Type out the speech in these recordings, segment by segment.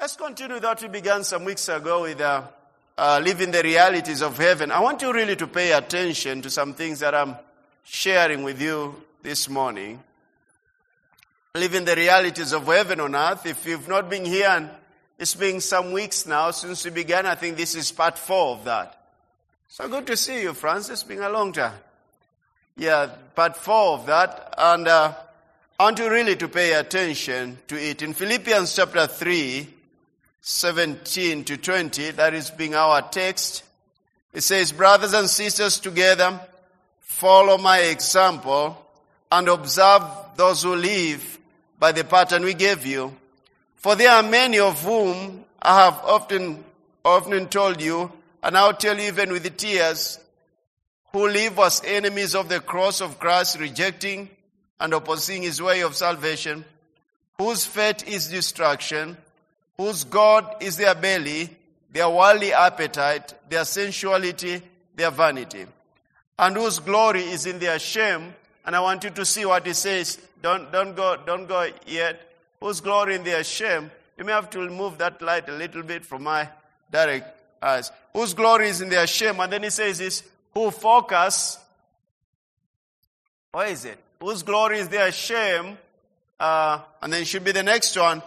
Let's continue that we began some weeks ago with uh, uh, living the realities of heaven. I want you really to pay attention to some things that I'm sharing with you this morning. Living the realities of heaven on earth. If you've not been here, and it's been some weeks now since we began, I think this is part four of that. So good to see you, Francis. It's been a long time. Yeah, part four of that. And uh, I want you really to pay attention to it. In Philippians chapter 3, 17 to 20, that is being our text. It says, Brothers and sisters together, follow my example and observe those who live by the pattern we gave you. For there are many of whom I have often, often told you, and I'll tell you even with tears, who live as enemies of the cross of Christ, rejecting and opposing his way of salvation, whose fate is destruction, whose God is their belly, their worldly appetite, their sensuality, their vanity, and whose glory is in their shame. And I want you to see what he says. Don't, don't go, don't go yet. Whose glory in their shame. You may have to remove that light a little bit from my direct eyes. Whose glory is in their shame. And then he says this, who focus, what is it? Whose glory is their shame. Uh, and then should be the next one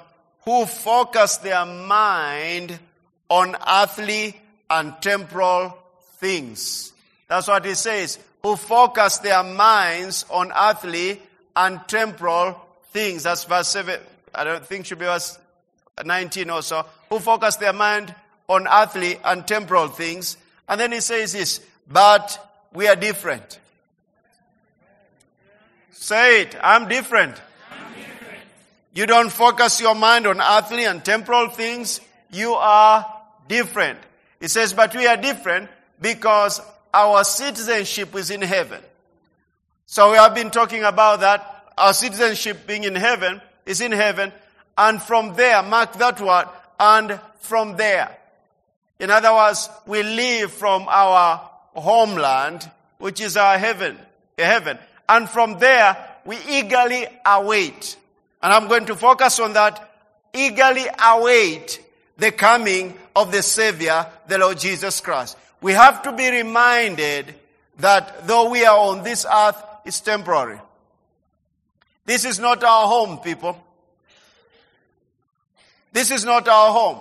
who focus their mind on earthly and temporal things. That's what he says. Who focus their minds on earthly and temporal things. That's verse 7. I don't think should be verse 19 also. Who focus their mind on earthly and temporal things. And then he says this, but we are different. Say it, I'm different. You don't focus your mind on earthly and temporal things. You are different. It says, but we are different because our citizenship is in heaven. So we have been talking about that. Our citizenship being in heaven is in heaven. And from there, mark that word, and from there. In other words, we live from our homeland, which is our heaven, heaven. And from there, we eagerly await and I'm going to focus on that. Eagerly await the coming of the Savior, the Lord Jesus Christ. We have to be reminded that though we are on this earth, it's temporary. This is not our home, people. This is not our home.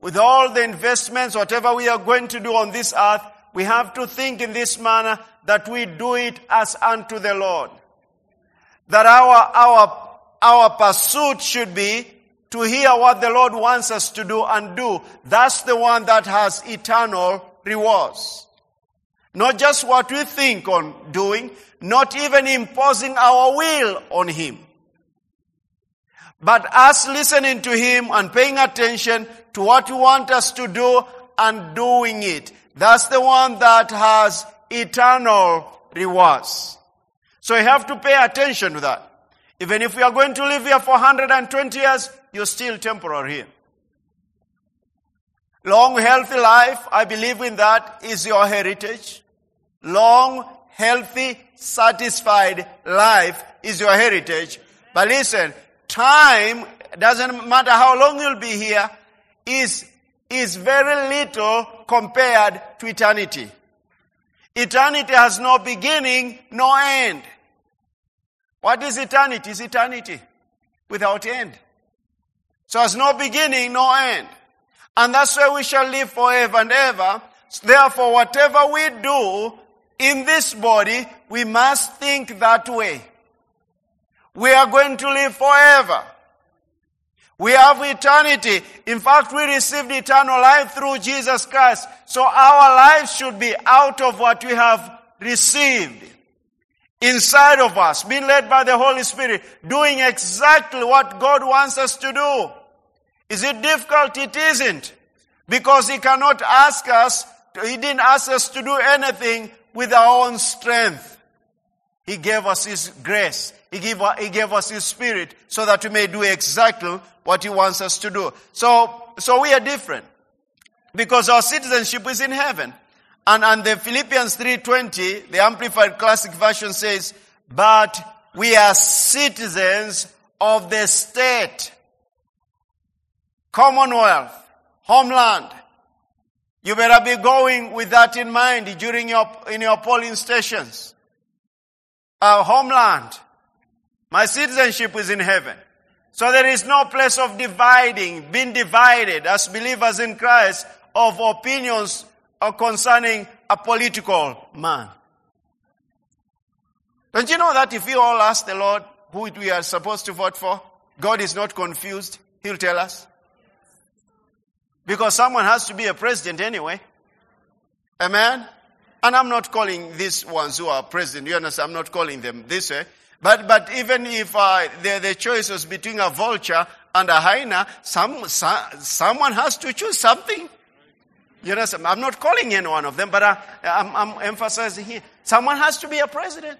With all the investments, whatever we are going to do on this earth, we have to think in this manner that we do it as unto the Lord. That our, our our pursuit should be to hear what the Lord wants us to do and do. That's the one that has eternal rewards. Not just what we think on doing, not even imposing our will on Him. But us listening to Him and paying attention to what He wants us to do and doing it. That's the one that has eternal rewards. So you have to pay attention to that. Even if we are going to live here for 120 years, you're still temporary here. Long, healthy life, I believe in that, is your heritage. Long, healthy, satisfied life is your heritage. But listen, time, doesn't matter how long you'll be here, is, is very little compared to eternity. Eternity has no beginning, no end. What is eternity? Is eternity without end. So has no beginning, no end. And that's why we shall live forever and ever. Therefore, whatever we do in this body, we must think that way. We are going to live forever. We have eternity. In fact, we received eternal life through Jesus Christ. So our life should be out of what we have received inside of us, being led by the Holy Spirit, doing exactly what God wants us to do. Is it difficult? It isn't. Because He cannot ask us, He didn't ask us to do anything with our own strength. He gave us His grace. He gave, he gave us His Spirit so that we may do exactly what He wants us to do. So, so we are different. Because our citizenship is in heaven. And, and the Philippians 3.20, the Amplified Classic Version says, but we are citizens of the state. Commonwealth, homeland. You better be going with that in mind during your, in your polling stations. Our homeland. My citizenship is in heaven. So there is no place of dividing, being divided as believers in Christ of opinions concerning a political man. Don't you know that if we all ask the Lord who we are supposed to vote for, God is not confused. He'll tell us. Because someone has to be a president anyway. Amen? And I'm not calling these ones who are president, you understand? I'm not calling them this way. But, but even if uh, the, the choice was between a vulture and a hyena, some, some, someone has to choose something. You know, I'm not calling any one of them, but I, I'm, I'm emphasizing here. Someone has to be a president.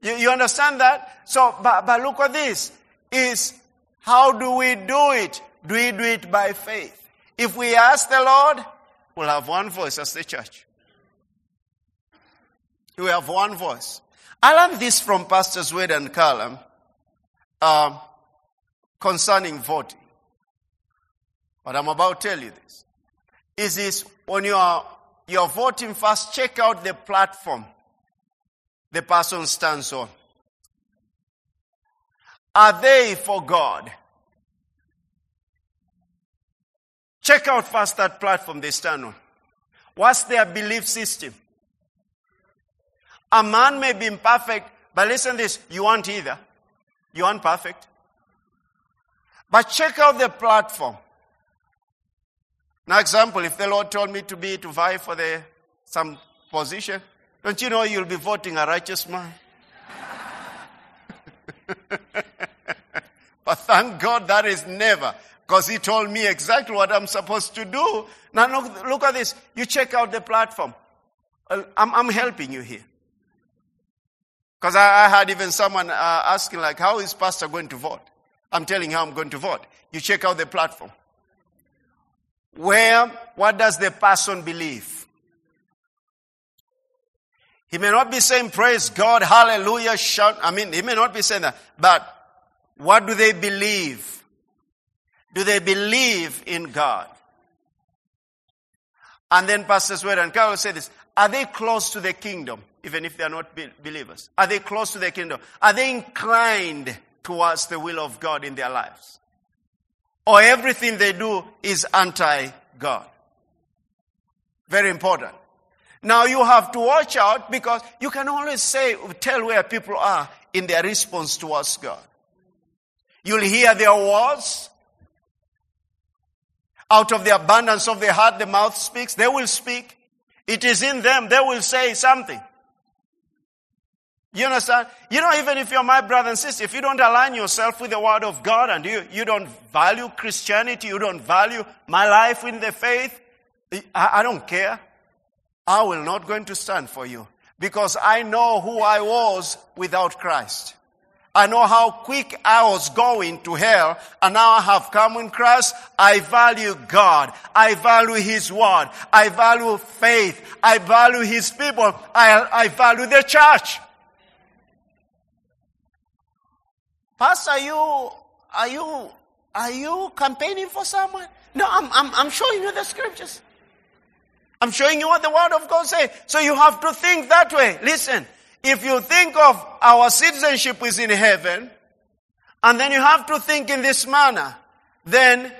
You, you understand that? So, but, but look at this. Is how do we do it? Do we do it by faith? If we ask the Lord, we'll have one voice as the church. We have one voice. I learned this from Pastors Wade and Callum uh, concerning voting. But I'm about to tell you this. Is this when you are you're voting first, check out the platform the person stands on. Are they for God? Check out first that platform they stand on. What's their belief system? A man may be imperfect, but listen this, you aren't either. You aren't perfect. But check out the platform. Now example, if the Lord told me to be to vie for the some position, don't you know you'll be voting a righteous man? but thank God that is never, because He told me exactly what I'm supposed to do. Now look, look at this. You check out the platform. I'm, I'm helping you here. Because I, I, had even someone uh, asking, like, how is pastor going to vote? I'm telling how I'm going to vote. You check out the platform. Where, what does the person believe? He may not be saying praise God, hallelujah, shout. I mean, he may not be saying that. But what do they believe? Do they believe in God? And then Pastor Wade and Carol say this. Are they close to the kingdom, even if they are not be- believers? Are they close to the kingdom? Are they inclined towards the will of God in their lives? Or everything they do is anti-God? Very important. Now you have to watch out because you can always say, tell where people are in their response towards God. You'll hear their words. Out of the abundance of the heart, the mouth speaks. They will speak. It is in them. They will say something. You understand? You know, even if you're my brother and sister, if you don't align yourself with the word of God and you, you don't value Christianity, you don't value my life in the faith, I, I don't care. I will not going to stand for you because I know who I was without Christ. I know how quick I was going to hell and now I have come in Christ. I value God. I value His word. I value faith. I value His people. I, I value the church. Pastor, are you, are you, are you campaigning for someone? No, I'm, I'm, I'm showing you the scriptures. I'm showing you what the word of God says. So you have to think that way. Listen, if you think of our citizenship is in heaven, and then you have to think in this manner, then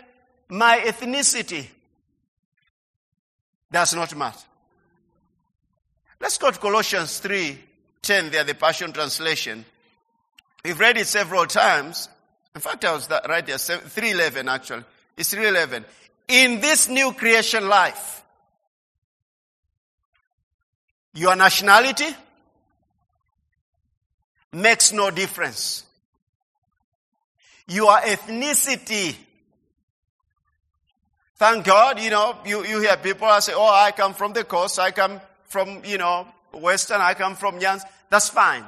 my ethnicity does not matter. Let's go to Colossians 3 10 there, the Passion Translation. We've read it several times. In fact, I was right there, 311 actually. It's 311. In this new creation life, your nationality makes no difference. Your ethnicity. Thank God, you know, you, you hear people say, oh, I come from the coast, I come from, you know, Western, I come from Yans. That's fine.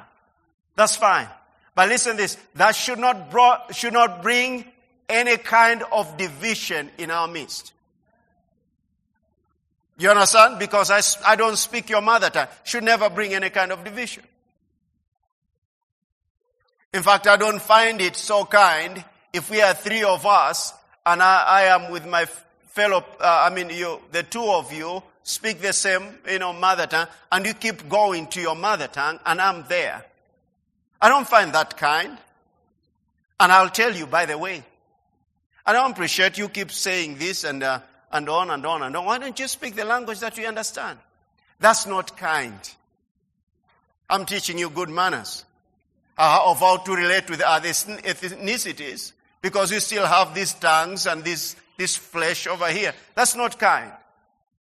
That's fine. But listen this, that should not, should not bring any kind of division in our midst. You understand? Because I, I don't speak your mother tongue. Should never bring any kind of division. In fact, I don't find it so kind if we are three of us and I, I am with my fellow, uh, I mean, you, the two of you speak the same, you know, mother tongue, and you keep going to your mother tongue, and I'm there. I don't find that kind. And I'll tell you, by the way, I don't appreciate you keep saying this and, uh, and on and on and on. Why don't you speak the language that you understand? That's not kind. I'm teaching you good manners uh, of how to relate with other ethnicities because you still have these tongues and this, this flesh over here. That's not kind.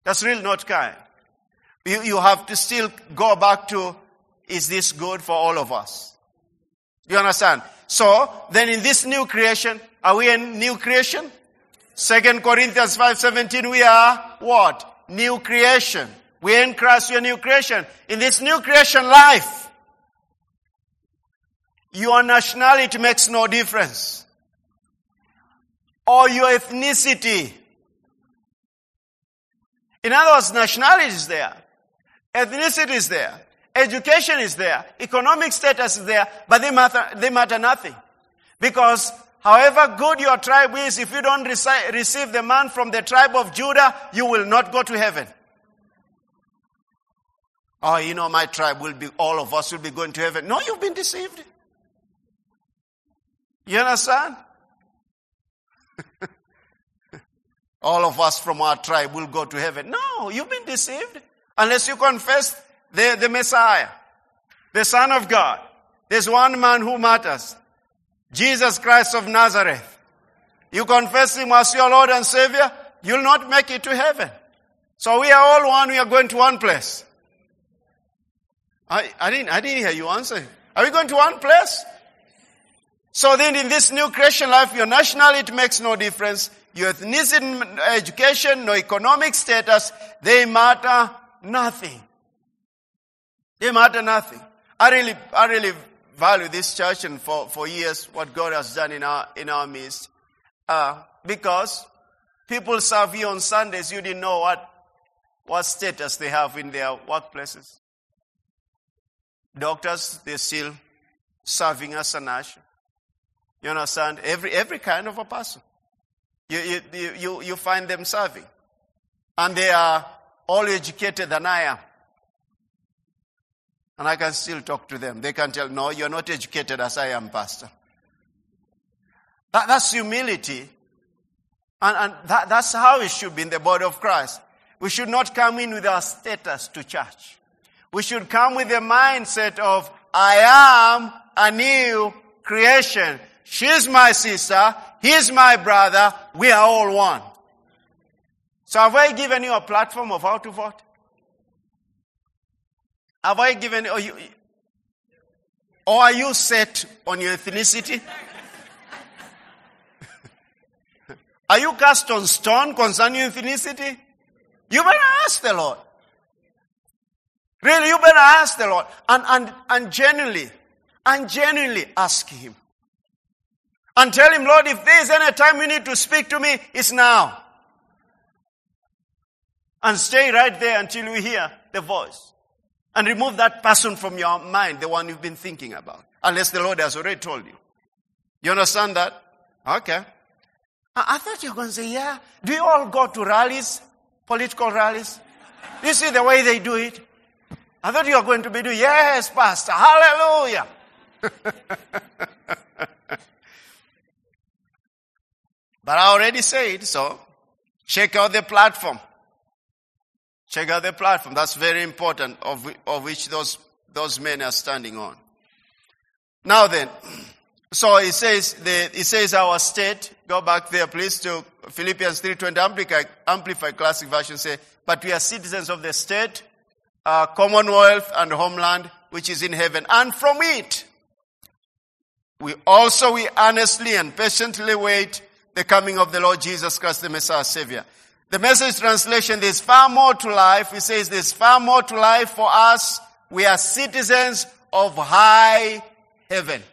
That's really not kind. You, you have to still go back to, is this good for all of us? You understand? So, then in this new creation, are we a new creation? Second Corinthians 5.17, we are what? New creation. We are in Christ, we are new creation. In this new creation life, your nationality makes no difference. Or your ethnicity. In other words, nationality is there. Ethnicity is there. Education is there. Economic status is there. But they matter, they matter nothing. Because however good your tribe is, if you don't receive the man from the tribe of Judah, you will not go to heaven. Oh, you know, my tribe will be, all of us will be going to heaven. No, you've been deceived. You understand? all of us from our tribe will go to heaven. No, you've been deceived. Unless you confess the, the Messiah, the Son of God. There's one man who matters. Jesus Christ of Nazareth. You confess him as your Lord and Savior, you'll not make it to heaven. So we are all one, we are going to one place. I, I didn't, I didn't hear you answer. Are we going to one place? So then in this new Christian life, your nationality makes no difference. Your ethnicity, education, no economic status, they matter nothing. They matter nothing. I really, I really value this church and for, for years what God has done in our, in our midst. Uh, because people serve you on Sundays, you didn't know what, what status they have in their workplaces. Doctors, they're still serving as an usher. You understand? Every, every kind of a person. You, you, you, you find them serving. And they are all educated than I am. And I can still talk to them. They can tell, no, you're not educated as I am, Pastor. That, that's humility. And, and that, that's how it should be in the body of Christ. We should not come in with our status to church. We should come with the mindset of, I am a new creation. She's my sister. He's my brother. We are all one. So have I given you a platform of how to vote? Have I given or you or are you set on your ethnicity? are you cast on stone concerning your ethnicity? You better ask the Lord. Really, you better ask the Lord. And, and, and genuinely, and genuinely ask Him. And tell Him, Lord, if there is any time you need to speak to me, it's now. And stay right there until you hear the voice. And remove that person from your mind, the one you've been thinking about. Unless the Lord has already told you. You understand that? Okay. I, thought you were going to say, yeah. Do you all go to rallies? Political rallies? You see the way they do it? I thought you were going to be doing, yes, Pastor, hallelujah. but I already said, so check out the platform. Check out the platform. That's very important of, of which those, those men are standing on. Now then, so it says, the, it says our state, go back there please to Philippians 3.20 Amplify, Amplify Classic Version say, but we are citizens of the state, uh, commonwealth and homeland, which is in heaven. And from it, we also, we earnestly and patiently wait the coming of the Lord Jesus Christ, the Messiah Savior the message translation, there's far more to life. It says there's far more to life for us. We are citizens of high heaven.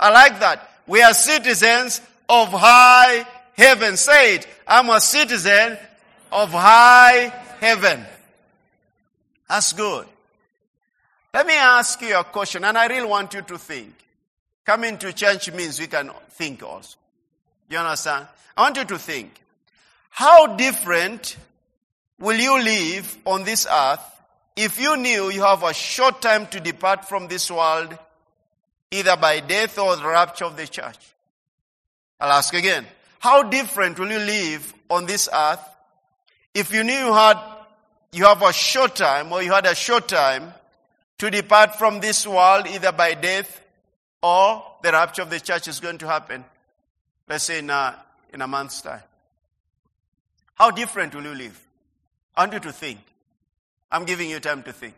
I like that. We are citizens of high heaven. Say it. I'm a citizen of high heaven. That's good. Let me ask you a question, and I really want you to think. Coming to church means we can think also. You understand? I want you to think. How different will you live on this earth if you knew you have a short time to depart from this world, either by death or the rapture of the church? I'll ask again. How different will you live on this earth if you knew you had, you have a short time or you had a short time to depart from this world either by death or the rapture of the church is going to happen? Let's say in a, in a month's time. How different will you live? I want you to think. I'm giving you time to think.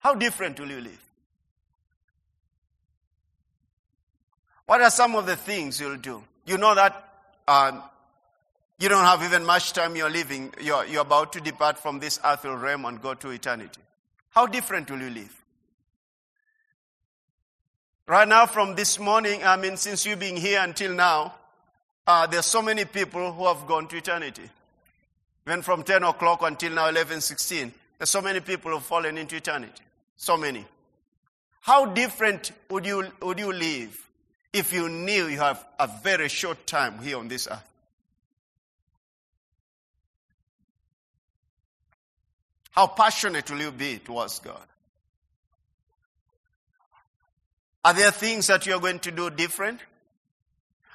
How different will you live? What are some of the things you'll do? You know that um, you don't have even much time you're living. You're, you're about to depart from this earthly realm and go to eternity. How different will you live? Right now, from this morning, I mean, since you being here until now, uh, there's so many people who have gone to eternity. Even from 10 o'clock until now, 11, 16, there's so many people who have fallen into eternity. So many. How different would you, would you live if you knew you have a very short time here on this earth? How passionate will you be towards God? Are there things that you're going to do different?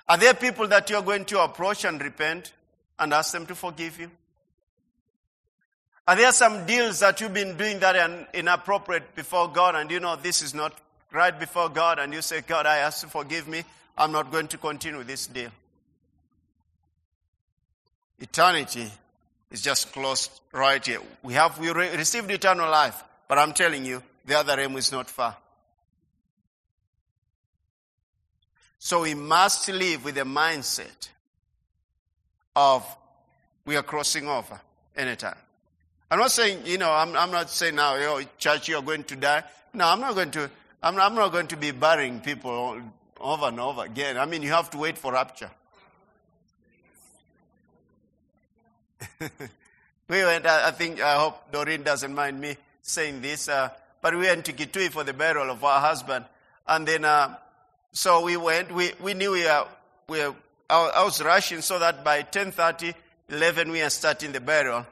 Are there people that you're going to approach and repent and ask them to forgive you? Are there some deals that you've been doing that are inappropriate before God and you know this is not right before God and you say, God, I ask you forgive me. I'm not going to continue this deal. Eternity is just close right here. We have we re- received eternal life, but I'm telling you, the other realm is not far. So we must live with a mindset of we are crossing over anytime. I'm not saying, you know, I'm, I'm not saying now, oh, church, you're going to die. No, I'm not going to, I'm, I'm not going to be burying people over and over again. I mean, you have to wait for rapture. we went, I think, I hope Doreen doesn't mind me saying this, uh, but we went to Kitui for the burial of our husband. And then, uh, so we went, we, we knew we, are, we are, I was rushing so that by 10.30, 11 we are starting the burial.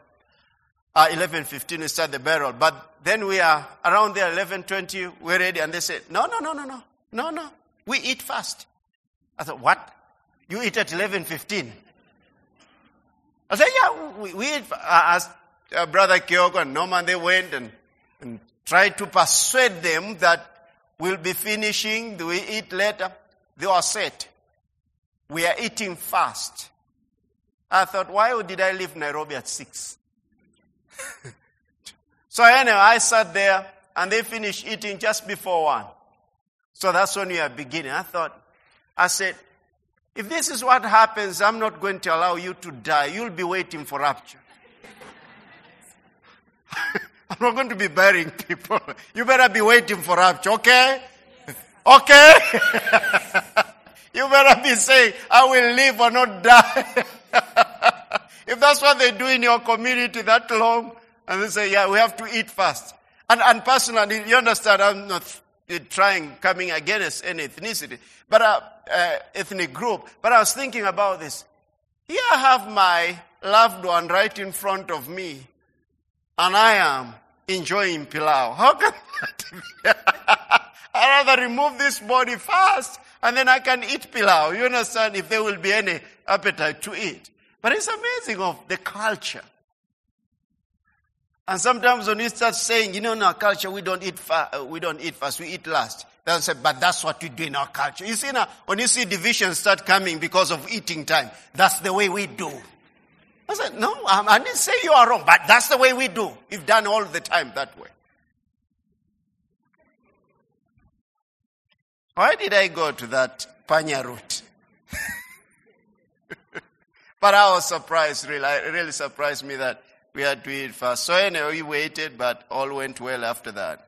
Uh, 11.15 we start the burial. But then we are around there, 11.20, we're ready. And they said, no, no, no, no, no, no, no. We eat fast. I thought, what? You eat at 11.15? I said, yeah, we, we eat. I asked uh, Brother Kyogo and Norman, they went and, and tried to persuade them that we'll be finishing, we eat later. They were set. We are eating fast. I thought, why did I leave Nairobi at 6? So anyway, I sat there and they finished eating just before one. So that's when we are beginning. I thought, I said, if this is what happens, I'm not going to allow you to die. You'll be waiting for rapture. I'm not going to be burying people. You better be waiting for rapture, okay? Okay? you better be saying, I will live or not die. If that's what they do in your community that long, and they say, yeah, we have to eat fast. And, and personally, you understand, I'm not trying, coming against any ethnicity, but uh, uh, ethnic group. But I was thinking about this. Here I have my loved one right in front of me, and I am enjoying pilau. How can that i rather remove this body fast, and then I can eat pilau. You understand? If there will be any appetite to eat. But it's amazing of the culture. And sometimes when you start saying, you know, in our culture, we don't eat, fa- uh, we don't eat fast, we eat last. They'll say, but that's what we do in our culture. You see now, when you see divisions start coming because of eating time, that's the way we do. I said, no, I didn't say you are wrong, but that's the way we do. We've done all the time that way. Why did I go to that panya route? But I was surprised, really. Really surprised me that we had to eat fast. So anyway, we waited, but all went well after that.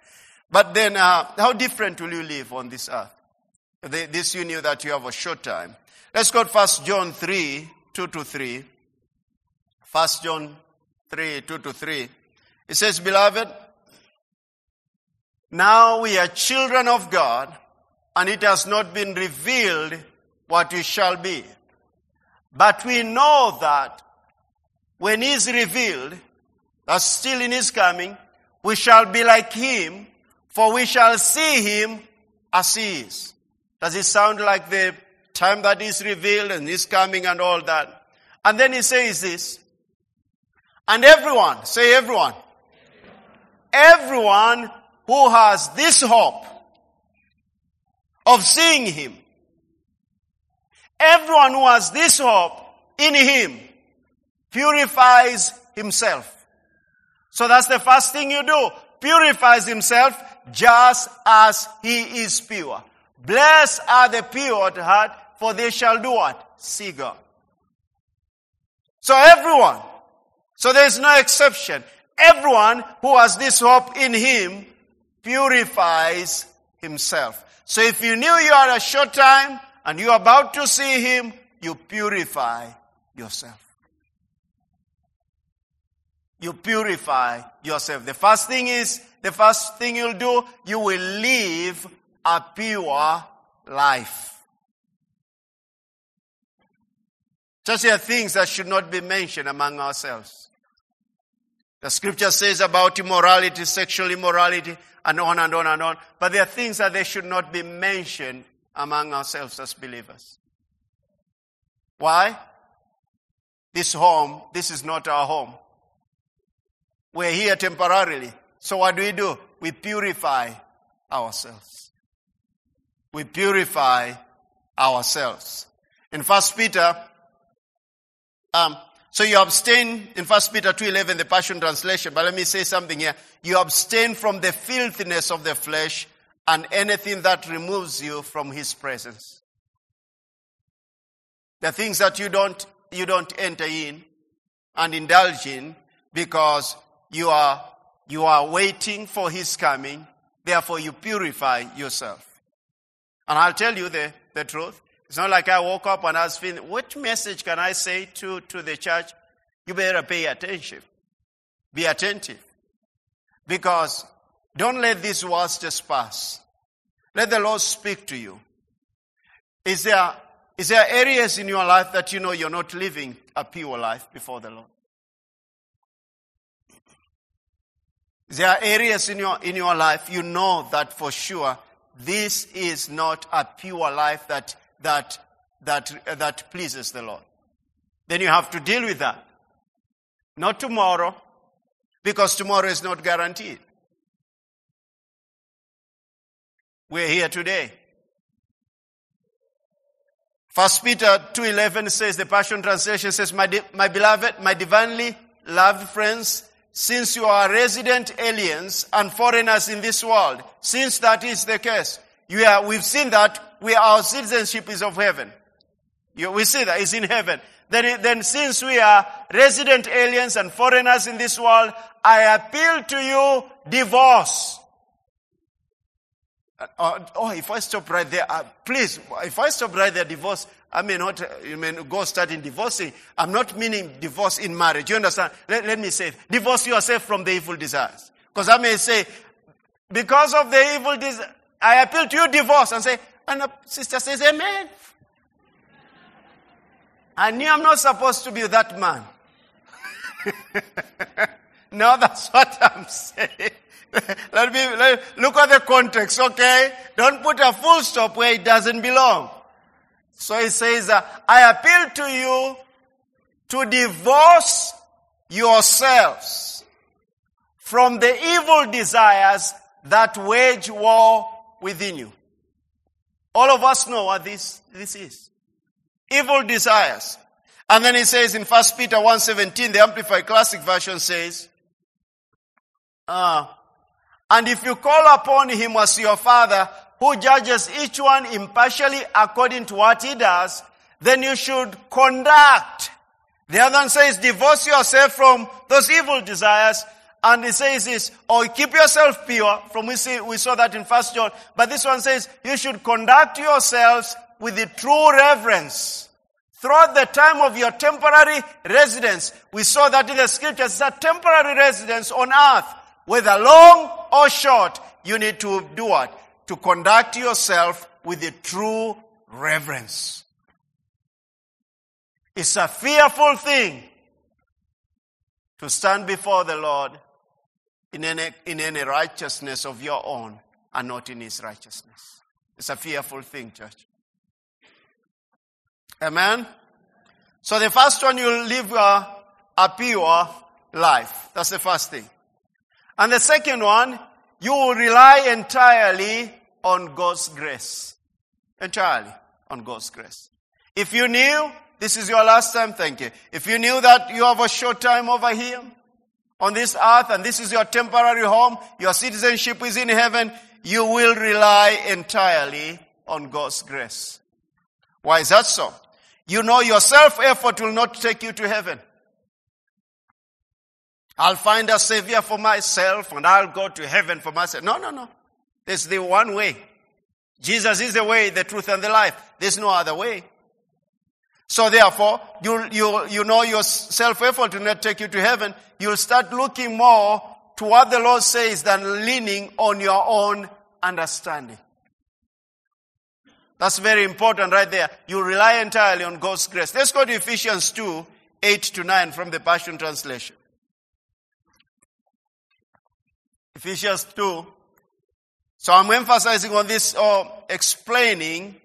But then, uh, how different will you live on this earth? This you knew that you have a short time. Let's go to 1 John 3, 2 to 3. 1 John 3, 2 to 3. It says, Beloved, now we are children of God, and it has not been revealed what we shall be. But we know that when he is revealed, that's still in his coming, we shall be like him, for we shall see him as he is. Does it sound like the time that is revealed and his coming and all that? And then he says this, and everyone, say everyone, everyone who has this hope of seeing him, everyone who has this hope in him purifies himself. So that's the first thing you do. Purifies himself just as he is pure. Blessed are the pure at heart, for they shall do what? See God. So everyone, so there is no exception. Everyone who has this hope in him purifies himself. So if you knew you had a short time and you're about to see him, you purify yourself. You purify yourself. The first thing is, the first thing you'll do, you will live a pure life. Just are things that should not be mentioned among ourselves. The scripture says about immorality, sexual immorality, and on and on and on. But there are things that they should not be mentioned among ourselves as believers. Why? This home, this is not our home. We're here temporarily. So what do we do? We purify ourselves. We purify ourselves. In First Peter, um, so you abstain in First Peter two eleven, the Passion Translation. But let me say something here. You abstain from the filthiness of the flesh and anything that removes you from His presence. The things that you don't you don't enter in and indulge in because you are, you are waiting for his coming. Therefore, you purify yourself. And I'll tell you the, the truth. It's not like I woke up and I was feeling, what message can I say to, to the church? You better pay attention. Be attentive. Because don't let these words just pass. Let the Lord speak to you. Is there, is there areas in your life that you know you're not living a pure life before the Lord? There are areas in your, in your life you know that for sure this is not a pure life that, that, that, that pleases the Lord. Then you have to deal with that. Not tomorrow, because tomorrow is not guaranteed. We're here today. First Peter 2.11 says, the Passion Translation says, my, my beloved, my divinely loved friends, since you are resident aliens and foreigners in this world, since that is the case, you are, we've seen that we, our citizenship is of heaven. You, we see that it's in heaven. Then, then since we are resident aliens and foreigners in this world, I appeal to you, divorce. Uh, oh, if I stop right there, uh, please, if I stop right there, divorce, I may not, you may go start in divorcing. I'm not meaning divorce in marriage. You understand? Let, let me say, divorce yourself from the evil desires. Because I may say, because of the evil desire, I appeal to you, divorce, and say, and the sister says, Amen. I knew I'm not supposed to be that man. no, that's what I'm saying. let me let, look at the context, okay? Don't put a full stop where it doesn't belong. So he says, uh, I appeal to you to divorce yourselves from the evil desires that wage war within you. All of us know what this, this is. Evil desires. And then he says in 1 Peter 1.17, the Amplified Classic Version says, uh, and if you call upon him as your father, who judges each one impartially according to what he does, then you should conduct. The other one says, divorce yourself from those evil desires. And he says this, or keep yourself pure. From we see, we saw that in First John. But this one says, you should conduct yourselves with the true reverence. Throughout the time of your temporary residence, we saw that in the scriptures, it's a temporary residence on earth. Whether long or short, you need to do what? to conduct yourself with a true reverence. It's a fearful thing to stand before the Lord in any, in any righteousness of your own and not in his righteousness. It's a fearful thing, church. Amen? So the first one, you'll live a, a pure life. That's the first thing. And the second one, you will rely entirely on God's grace. Entirely on God's grace. If you knew this is your last time, thank you. If you knew that you have a short time over here on this earth and this is your temporary home, your citizenship is in heaven, you will rely entirely on God's grace. Why is that so? You know your self-effort will not take you to heaven. I'll find a savior for myself and I'll go to heaven for myself. No, no, no. There's the one way. Jesus is the way, the truth, and the life. There's no other way. So therefore, you, you, you know your self-effort will not take you to heaven. You'll start looking more to what the Lord says than leaning on your own understanding. That's very important right there. You rely entirely on God's grace. Let's go to Ephesians 2, 8 to 9 from the Passion Translation. Ephesians 2. So I'm emphasizing on this or explaining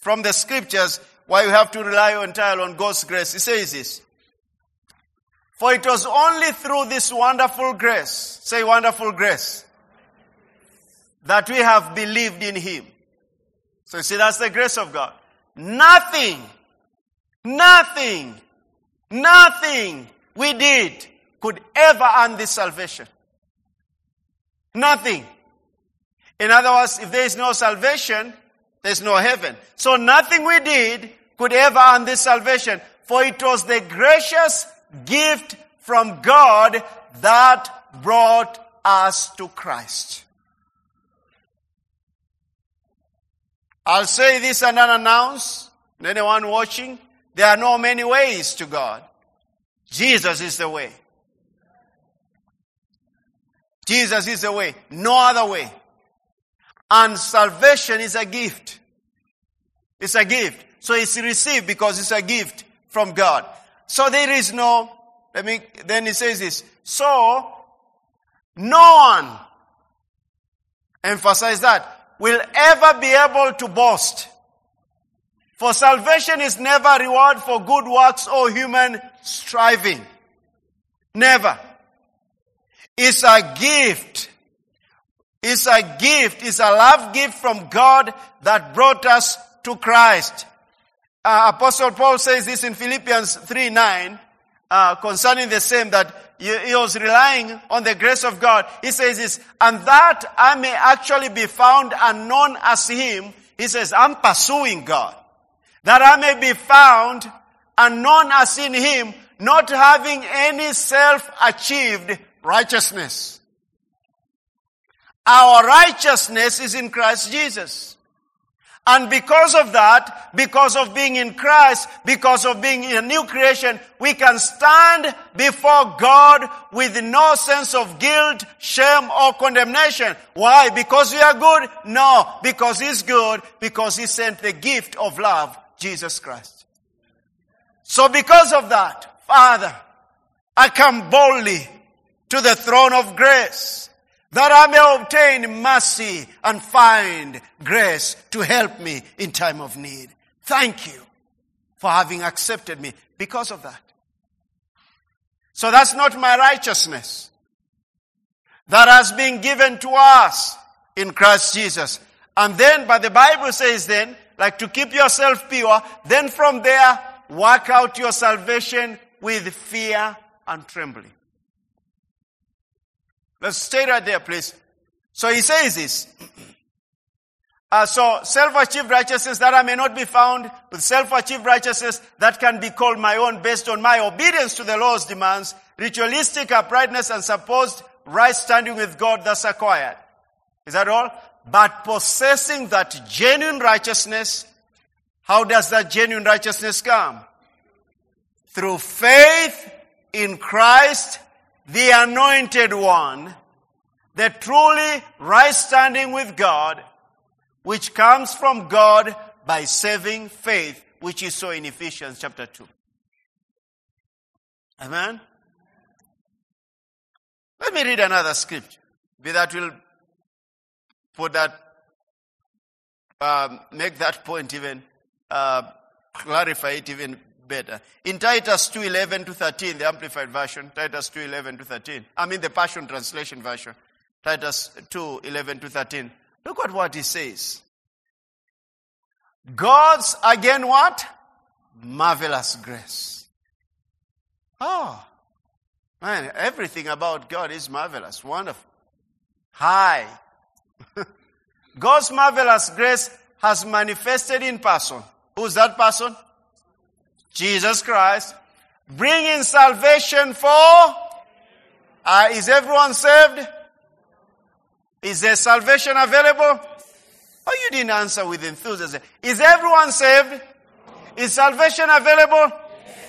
from the scriptures why you have to rely entirely on God's grace. He says this. For it was only through this wonderful grace, say wonderful grace, that we have believed in Him. So you see, that's the grace of God. Nothing, nothing, nothing we did could ever earn this salvation. Nothing. In other words, if there is no salvation, there's no heaven. So nothing we did could ever earn this salvation, for it was the gracious gift from God that brought us to Christ. I'll say this and unannounced. Anyone watching? There are no many ways to God. Jesus is the way. Jesus is the way. No other way. And salvation is a gift. It's a gift. So it's received because it's a gift from God. So there is no, let me, then he says this. So, no one, emphasize that, will ever be able to boast. For salvation is never reward for good works or human striving. Never. It's a gift. It's a gift. It's a love gift from God that brought us to Christ. Uh, Apostle Paul says this in Philippians 3 9 uh, concerning the same that he, was relying on the grace of God. He says this, and that I may actually be found and known as him. He says, I'm pursuing God. That I may be found and known as in him, not having any self-achieved righteousness. Our righteousness is in Christ Jesus. And because of that, because of being in Christ, because of being in a new creation, we can stand before God with no sense of guilt, shame, or condemnation. Why? Because we are good? No, because He's good, because He sent the gift of love, Jesus Christ. So because of that, Father, I come boldly to the throne of grace that I may obtain mercy and find grace to help me in time of need. Thank you for having accepted me because of that. So that's not my righteousness. That has been given to us in Christ Jesus. And then, but the Bible says then, like to keep yourself pure, then from there, work out your salvation with fear and trembling. Let's stay right there, please. So he says this. Uh, so self-achieved righteousness that I may not be found with self-achieved righteousness that can be called my own based on my obedience to the law's demands, ritualistic uprightness and supposed right standing with God thus acquired. Is that all? But possessing that genuine righteousness, how does that genuine righteousness come? Through faith in Christ the anointed one, the truly right standing with God, which comes from God by saving faith, which is so in Ephesians chapter 2. Amen. Let me read another scripture. Be that will put that, um, make that point even, uh, clarify it even better. In Titus 2:11 to 13, the Amplified Version, Titus 2:11 to 13, I mean the Passion Translation Version, Titus 2:11 to 13. Look at what he says. God's, again what? Marvelous grace. Oh, man, everything about God is marvelous, wonderful, high. God's marvelous grace has manifested in person. Who's that person? Jesus Christ. Bringing salvation for, uh, is everyone saved? Is there salvation available? Oh, you didn't answer with enthusiasm. Is everyone saved? Is salvation available?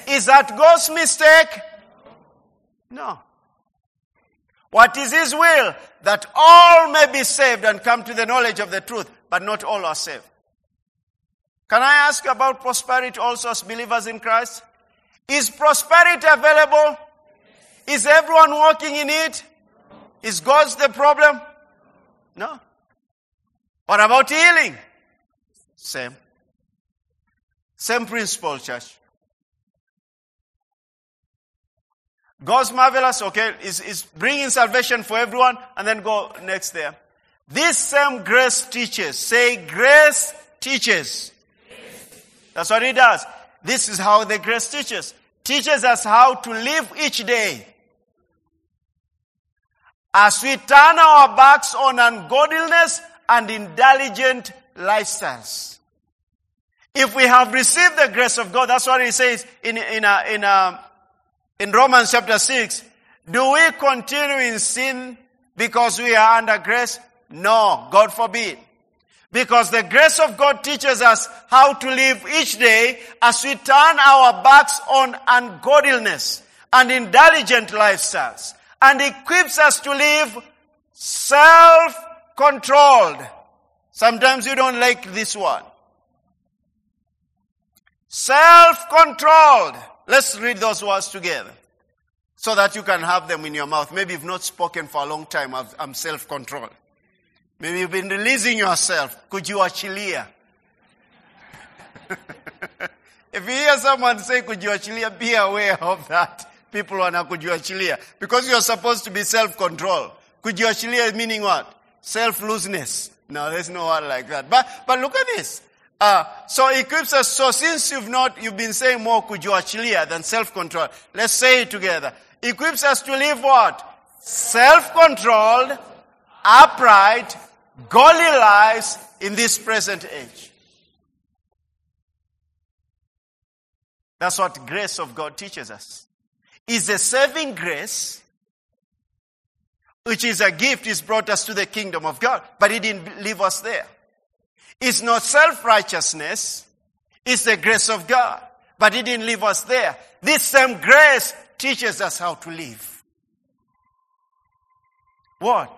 Is that God's mistake? No. What is His will? That all may be saved and come to the knowledge of the truth, but not all are saved. Can I ask about prosperity also as believers in Christ? Is prosperity available? Is everyone walking in it? Is God's the problem? No. What about healing? Same. Same principle, church. God's marvelous, okay, is, is bringing salvation for everyone, and then go next there. This same grace teaches. Say, grace teaches. That's what he does. This is how the grace teaches. Teaches us how to live each day. As we turn our backs on ungodliness and indulgent lifestyles. If we have received the grace of God, that's what he says in, in, a, in, a, in Romans chapter 6. Do we continue in sin because we are under grace? No, God forbid. Because the grace of God teaches us how to live each day as we turn our backs on ungodliness and indulgent lifestyles and equips us to live self-controlled. Sometimes you don't like this one. Self-controlled. Let's read those words together so that you can have them in your mouth. Maybe you've not spoken for a long time. I'm self-controlled. Maybe you've been releasing yourself. Kujiwachilia. if you hear someone say "Could you kujiwachilia, be aware of that. People are not could wana kujiwachilia. Because you're supposed to be self-control. Could you Kujiwachilia meaning what? Self-looseness. No, there's no word like that. But, but look at this. Uh, so equips us. So since you've not, you've been saying more kujiwachilia than self-control. Let's say it together. Equips us to live what? Self-controlled, upright, godly lives in this present age. That's what grace of God teaches us. Is a saving grace, which is a gift, is brought us to the kingdom of God, but it didn't leave us there. It's not self-righteousness, it's the grace of God, but it didn't leave us there. This same grace teaches us how to live. What?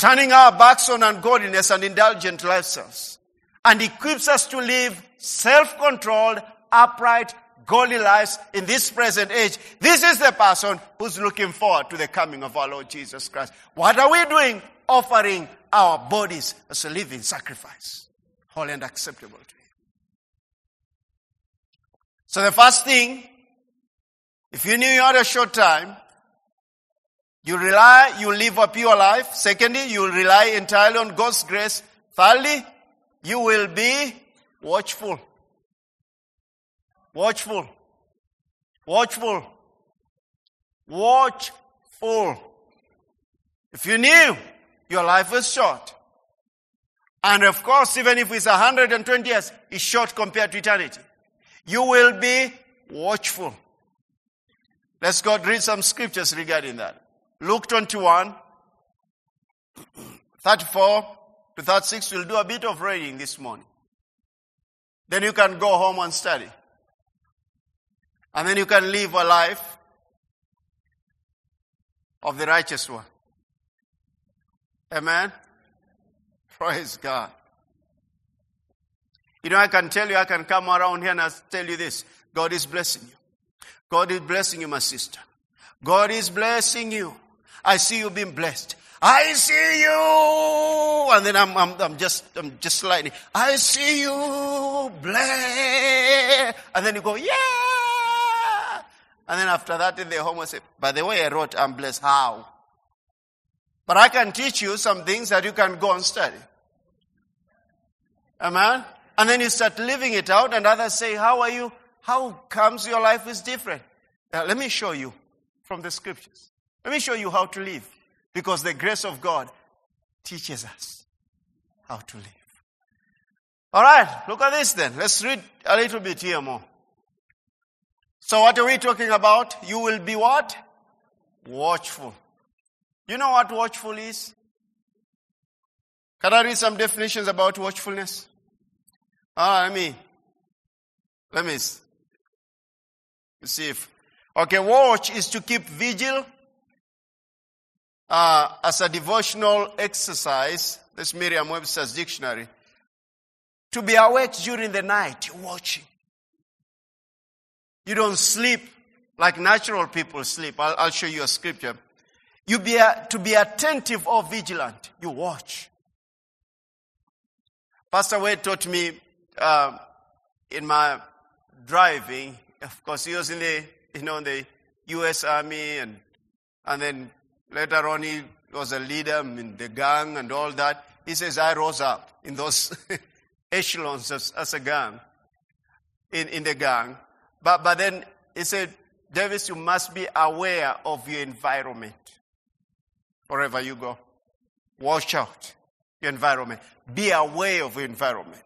Turning our backs on ungodliness and indulgent lifestyles, and equips us to live self-controlled, upright, godly lives in this present age. This is the person who's looking forward to the coming of our Lord Jesus Christ. What are we doing? Offering our bodies as a living sacrifice, holy and acceptable to Him. So the first thing, if you knew you had a short time, you rely, you live a pure life. Secondly, you rely entirely on God's grace. Thirdly, you will be watchful. Watchful. Watchful. Watchful. If you knew your life is short, and of course, even if it's 120 years, it's short compared to eternity, you will be watchful. Let's go read some scriptures regarding that. Luke 21, 34 to 36. We'll do a bit of reading this morning. Then you can go home and study. And then you can live a life of the righteous one. Amen? Praise God. You know, I can tell you, I can come around here and I'll tell you this. God is blessing you. God is blessing you, my sister. God is blessing you. I see you being blessed. I see you. And then I'm, I'm, I'm just, I'm just sliding. I see you blessed. And then you go, yeah. And then after that in the home, I say, by the way, I wrote, I'm blessed. How? But I can teach you some things that you can go and study. Amen? And then you start living it out and others say, how are you? How comes your life is different? Now, let me show you from the scriptures. Let me show you how to live. Because the grace of God teaches us how to live. All right, look at this then. Let's read a little bit here more. So what are we talking about? You will be what? Watchful. You know what watchful is? Can I read some definitions about watchfulness? Ah, let me, let me see if, okay, watch is to keep vigil, uh, as a devotional exercise. This Merriam-Webster's dictionary. To be awake during the night, you're watching. You don't sleep like natural people sleep. I'll, I'll show you a scripture. You be a, to be attentive or vigilant. You watch. Pastor Wade taught me uh, in my driving. Of course, he was in the you know in the U.S. Army, and and then later on he was a leader in the gang and all that. He says I rose up in those echelons as, as a gang in in the gang, but but then he said, Davis, you must be aware of your environment wherever you go. Watch out your environment. Be aware of your environment.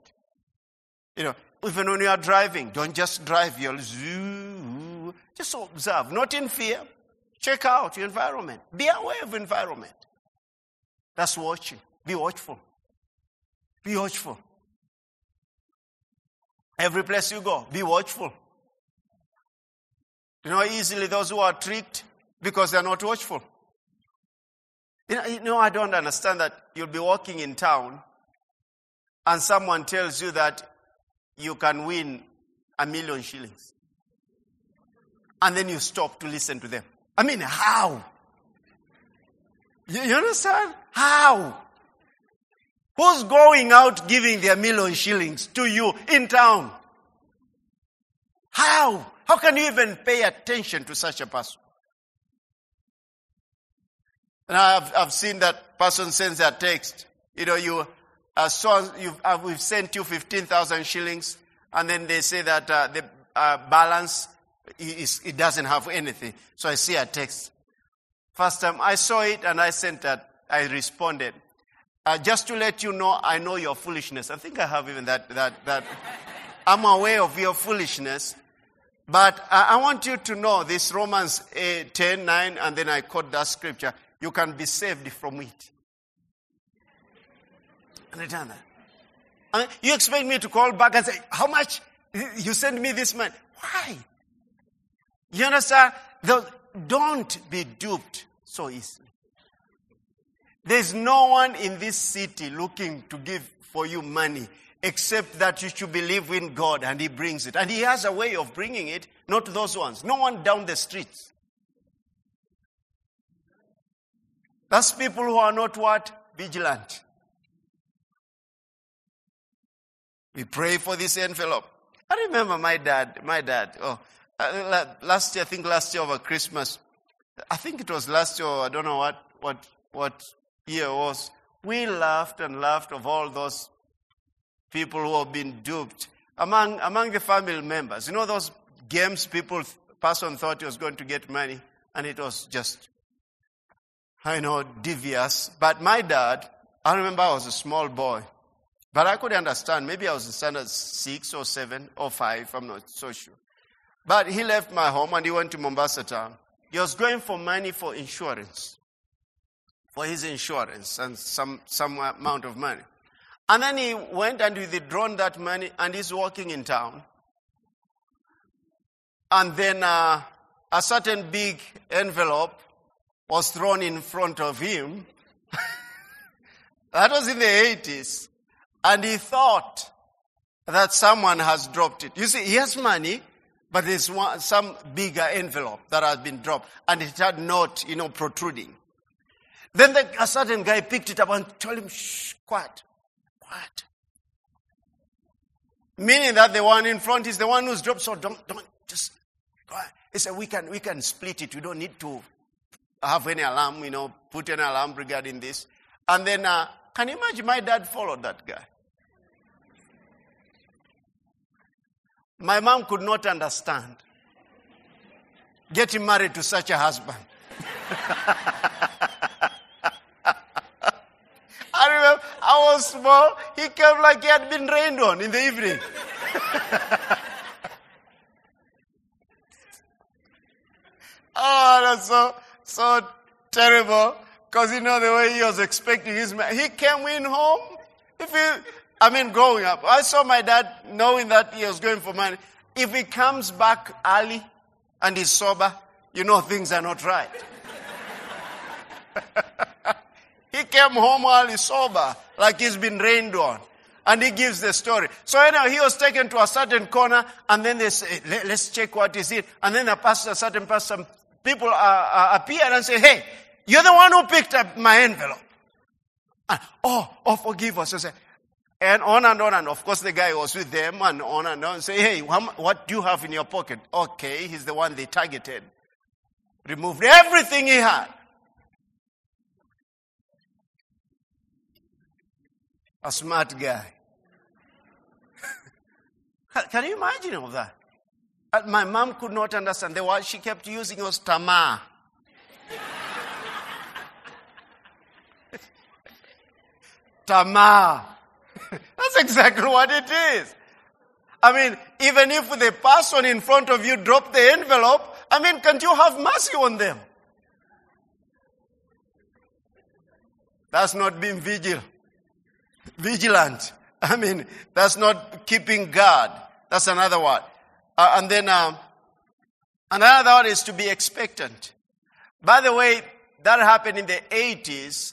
You know, even when you are driving, don't just drive your zoo. Just observe, not in fear. Check out your environment. Be aware of environment. That's watching. Be watchful. Be watchful. Every place you go, be watchful. You know easily those who are tricked because they're not watchful. You know, you know, I don't understand that you'll be walking in town and someone tells you that you can win a million shillings. And then you stop to listen to them. I mean, how? You, you understand? How? Who's going out giving their million shillings to you in town? How? How can you even pay attention to such a person? And I've, I've seen that person sends a text. You know, you, uh, so you've, uh, we've sent you 15,000 shillings, and then they say that uh, the uh, balance, it doesn't have anything. So I see a text. First time I saw it and I sent that, I responded. Uh, just to let you know, I know your foolishness. I think I have even that, that, that. I'm aware of your foolishness. But I want you to know this Romans 10, 9, and then I quote that scripture you can be saved from it. Understand that? I mean, you expect me to call back and say, How much? You send me this man. Why? You understand? don't be duped so easily. There's no one in this city looking to give for you money except that you should believe in God and He brings it. And He has a way of bringing it, not those ones. No one down the streets. That's people who are not what? Vigilant. We pray for this envelope. I remember my dad, my dad, oh, Uh, last year, I think last year over Christmas, I think it was last year, I don't know what, what, what year it was. We laughed and laughed of all those people who have been duped among, among the family members. You know those games people, person thought he was going to get money and it was just I know, devious. But my dad, I remember I was a small boy. But I could understand. Maybe I was in standard six or seven or five. I'm not so sure. But he left my home and he went to Mombasa town. He was going for money for insurance, for his insurance and some, some amount of money. And then he went and withdrawn that money and he's walking in town. And then uh, a certain big envelope was thrown in front of him. that was in the 80s. And he thought that someone has dropped it. You see, he has money, But there's one, some bigger envelope that has been dropped and it had not, you know, protruding. Then the, a certain guy picked it up and told him, shh, quiet, quiet. Meaning that the one in front is the one who's dropped, so don't, don't, just, quiet. He said, we can, we can split it. We don't need to have any alarm, you know, put an alarm regarding this. And then, uh, can you imagine my dad followed that guy? My mom could not understand getting married to such a husband. I remember I was small. He came like he had been rained on in the evening. oh, that's so so terrible. Because you know the way he was expecting his man. He came in home. If he, I mean, growing up, I saw my dad knowing that he was going for money. If he comes back early and he's sober, you know things are not right. he came home he's sober, like he's been rained on. And he gives the story. So anyway, he was taken to a certain corner, and then they say, let's check what is it. And then the pastor, a certain pastor, people uh, uh, appear and say, hey, you're the one who picked up my envelope. And, oh, oh, forgive us. I say, and on and on. And of course, the guy was with them and on and on. Say, hey, what do you have in your pocket? Okay, he's the one they targeted. Removed everything he had. A smart guy. Can you imagine all that? Uh, my mom could not understand. The word she kept using was tama. Tama. That's exactly what it is. I mean, even if the person in front of you dropped the envelope, I mean, can't you have mercy on them? That's not being vigil. Vigilant. I mean, that's not keeping guard. That's another word. Uh, and then uh, another word is to be expectant. By the way, that happened in the 80s.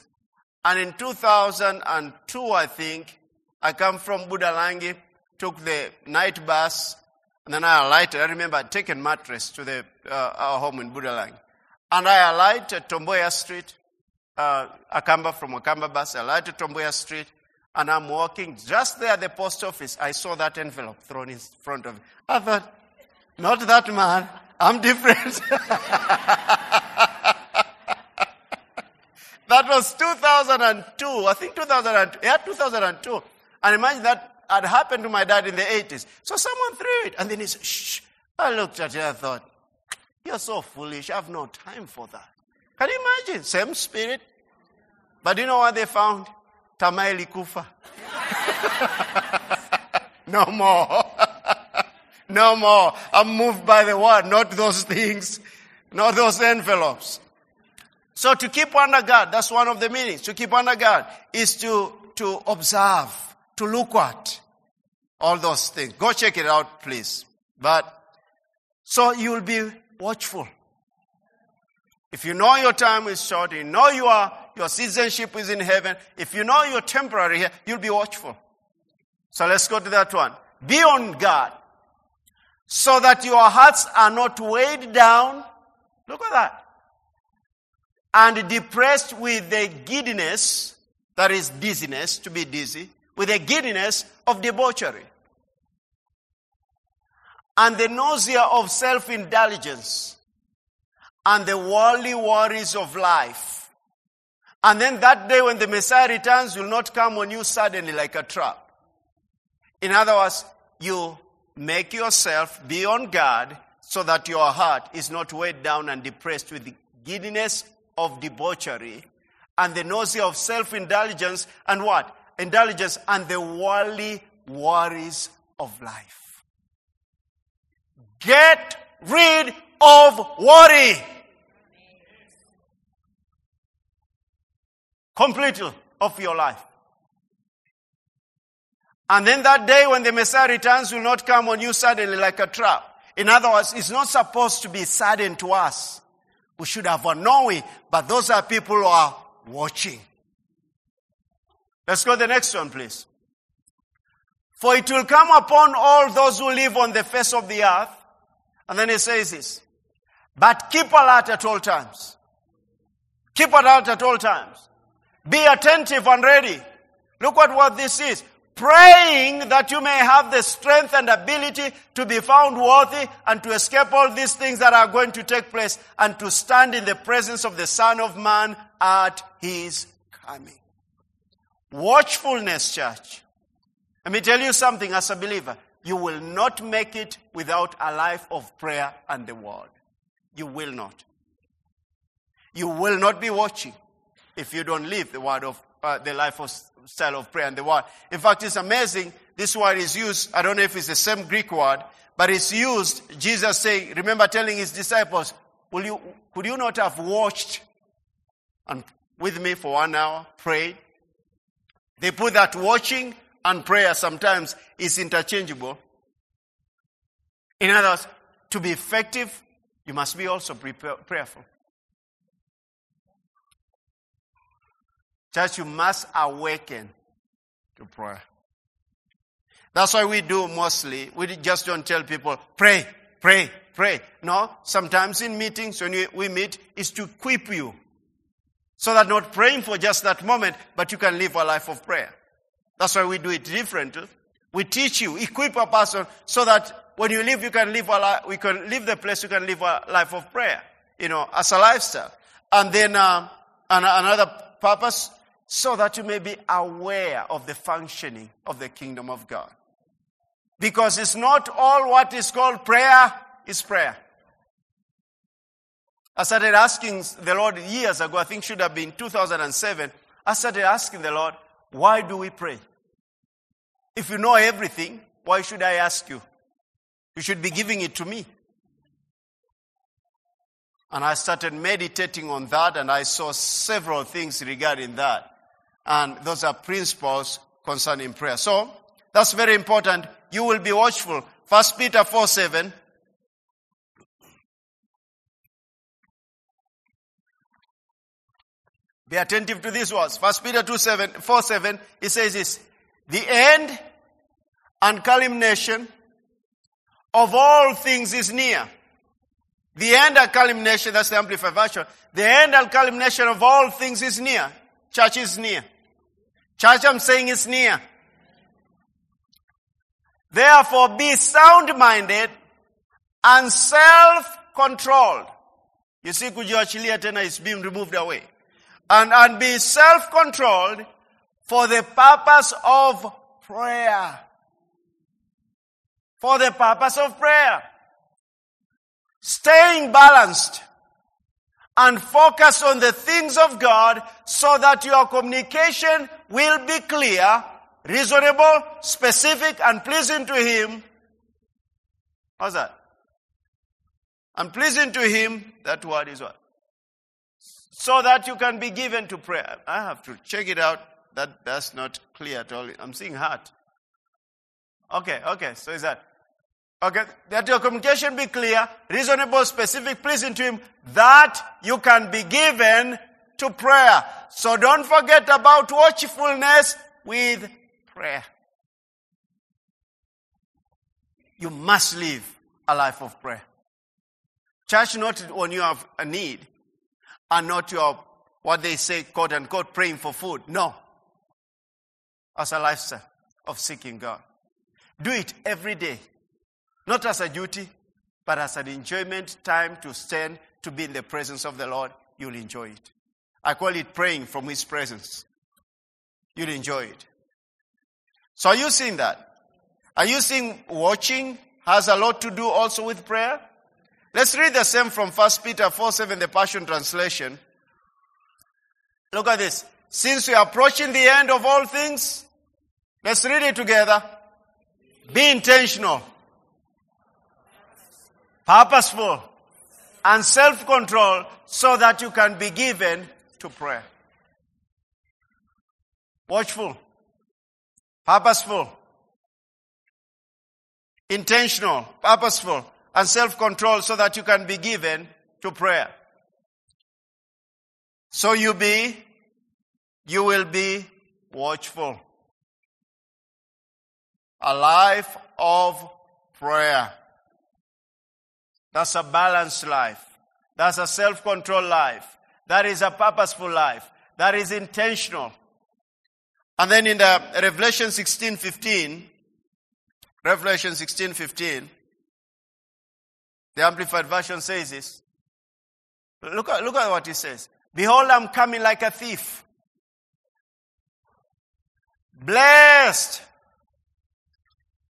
And in 2002, I think, I come from Budalangi, took the night bus, and then I alighted. I remember I'd taken mattress to the, uh, our home in Budalangi. And I alighted at Tom Mboya Street, uh, Akamba from Akamba bus. I alighted Tom Mboya Street, and I'm walking just there at the post office. I saw that envelope thrown in front of me. I thought, not that man. I'm different. That was 2002. I think 2002. Yeah, 2002. And imagine that had happened to my dad in the 80s. So someone threw it. And then he said, shh. I looked at it I thought, you're so foolish. I have no time for that. Can you imagine? Same spirit. But you know what they found? Tamaili kufa. no more. no more. I'm moved by the word, not those things, not those envelopes. So to keep under guard, that's one of the meanings. To keep under guard is to, to observe, to look at all those things. Go check it out, please. But, so you will be watchful. If you know your time is short, you know you are, your citizenship is in heaven, if you know you're temporary here, you'll be watchful. So let's go to that one. Be on guard so that your hearts are not weighed down. Look at that and depressed with the giddiness, that is dizziness, to be dizzy, with the giddiness of debauchery. And the nausea of self indulgence and the worldly worries of life. And then that day when the Messiah returns will not come on you suddenly like a trap. In other words, you make yourself be on guard so that your heart is not weighed down and depressed with the giddiness of debauchery and the nausea of self-indulgence and what? Indulgence and the worldly worries of life. Get rid of worry. Completely of your life. And then that day when the Messiah returns will not come on you suddenly like a trap. In other words, it's not supposed to be sudden to us. We should have known it, but those are people who are watching. Let's go to the next one, please. For it will come upon all those who live on the face of the earth, And then he says this, but keep alert at all times. Keep alert at all times. Be attentive and ready. Look at what this is. Praying that you may have the strength and ability to be found worthy and to escape all these things that are going to take place and to stand in the presence of the Son of Man at his coming. Watchfulness, church. Let me tell you something as a believer. You will not make it without a life of prayer and the word. You will not. You will not be watching if you don't live the word of uh, the life of style of prayer and the word. In fact, it's amazing. This word is used. I don't know if it's the same Greek word, but it's used. Jesus saying, remember telling his disciples, "Will you? Could you not have watched and with me for one hour, prayed?" They put that watching and prayer sometimes is interchangeable. In other words, to be effective, you must be also prayerful. Church, you must awaken to prayer. That's why we do mostly. We just don't tell people, pray, pray, pray. No, sometimes in meetings when we meet, is to equip you. So that not praying for just that moment, but you can live a life of prayer. That's why we do it differently. We teach you, equip a person so that when you live, you can live a life, we can leave the place, you can live a life of prayer, you know, as a lifestyle. And then, uh, another purpose so that you may be aware of the functioning of the kingdom of God. Because it's not all what is called prayer is prayer. I started asking the Lord years ago, I think should have been 2007. I started asking the Lord, why do we pray? If you know everything, why should I ask you? You should be giving it to me. And I started meditating on that and I saw several things regarding that. And those are principles concerning prayer. So, that's very important. You will be watchful. First Peter 4 7. Be attentive to these words. First Peter 2 7, 4 7, it says this. The end and culmination of all things is near. The end and culmination, that's the amplified version. The end and culmination of all things is near. Church is near. Church, I'm saying is near. Therefore, be sound minded and self controlled. You see, kujiachilia tena is being removed away. And, and be self controlled for the purpose of prayer. For the purpose of prayer. Staying balanced and focus on the things of God so that your communication will be clear, reasonable, specific, and pleasing to Him. How's that? And pleasing to Him, that word is what? So that you can be given to prayer. I have to check it out. That that's not clear at all. I'm seeing heart. Okay, okay. So is that Okay, that your communication be clear, reasonable, specific, pleasing to Him, that you can be given to prayer. So don't forget about watchfulness with prayer. You must live a life of prayer. Church, not when you have a need, and not your, what they say, quote unquote, praying for food. No. As a lifestyle of seeking God. Do it every day. Not as a duty, but as an enjoyment time to stand to be in the presence of the Lord. You'll enjoy it. I call it praying from His presence. You'll enjoy it. So are you seeing that? Are you seeing watching has a lot to do also with prayer? Let's read the same from 1 Peter 4 7, the Passion Translation. Look at this. Since we are approaching the end of all things, let's read it together. Be intentional purposeful, and self control so that you can be given to prayer. Watchful, purposeful, intentional, purposeful, and self control so that you can be given to prayer. So you be, you will be watchful. A life of prayer. That's a balanced life. That's a self-controlled life. That is a purposeful life. That is intentional. And then in the Revelation 16:15, Revelation 16:15, the Amplified Version says this. Look at, look at what he says. Behold, I'm coming like a thief. Blessed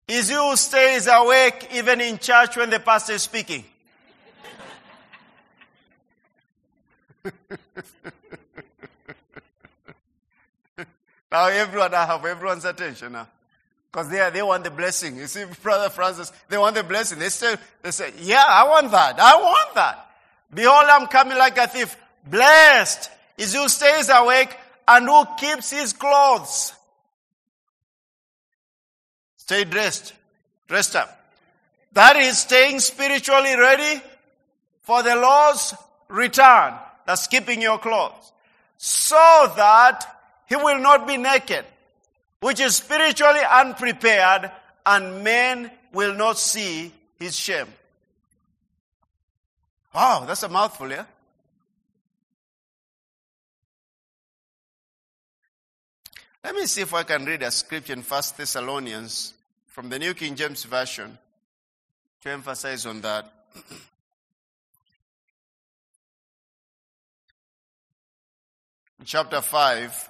is you who stays awake even in church when the pastor is speaking. now everyone, I have everyone's attention now. Because they, they want the blessing. You see, Brother Francis, they want the blessing. They say, they say, yeah, I want that. I want that. Behold, I'm coming like a thief. Blessed is who stays awake and who keeps his clothes. Stay dressed. Dressed up. That is staying spiritually ready for the Lord's return. That's keeping your clothes. So that he will not be naked, which is spiritually unprepared, and men will not see his shame. Wow, that's a mouthful, yeah? Let me see if I can read a scripture in First Thessalonians from the New King James Version to emphasize on that. chapter 5.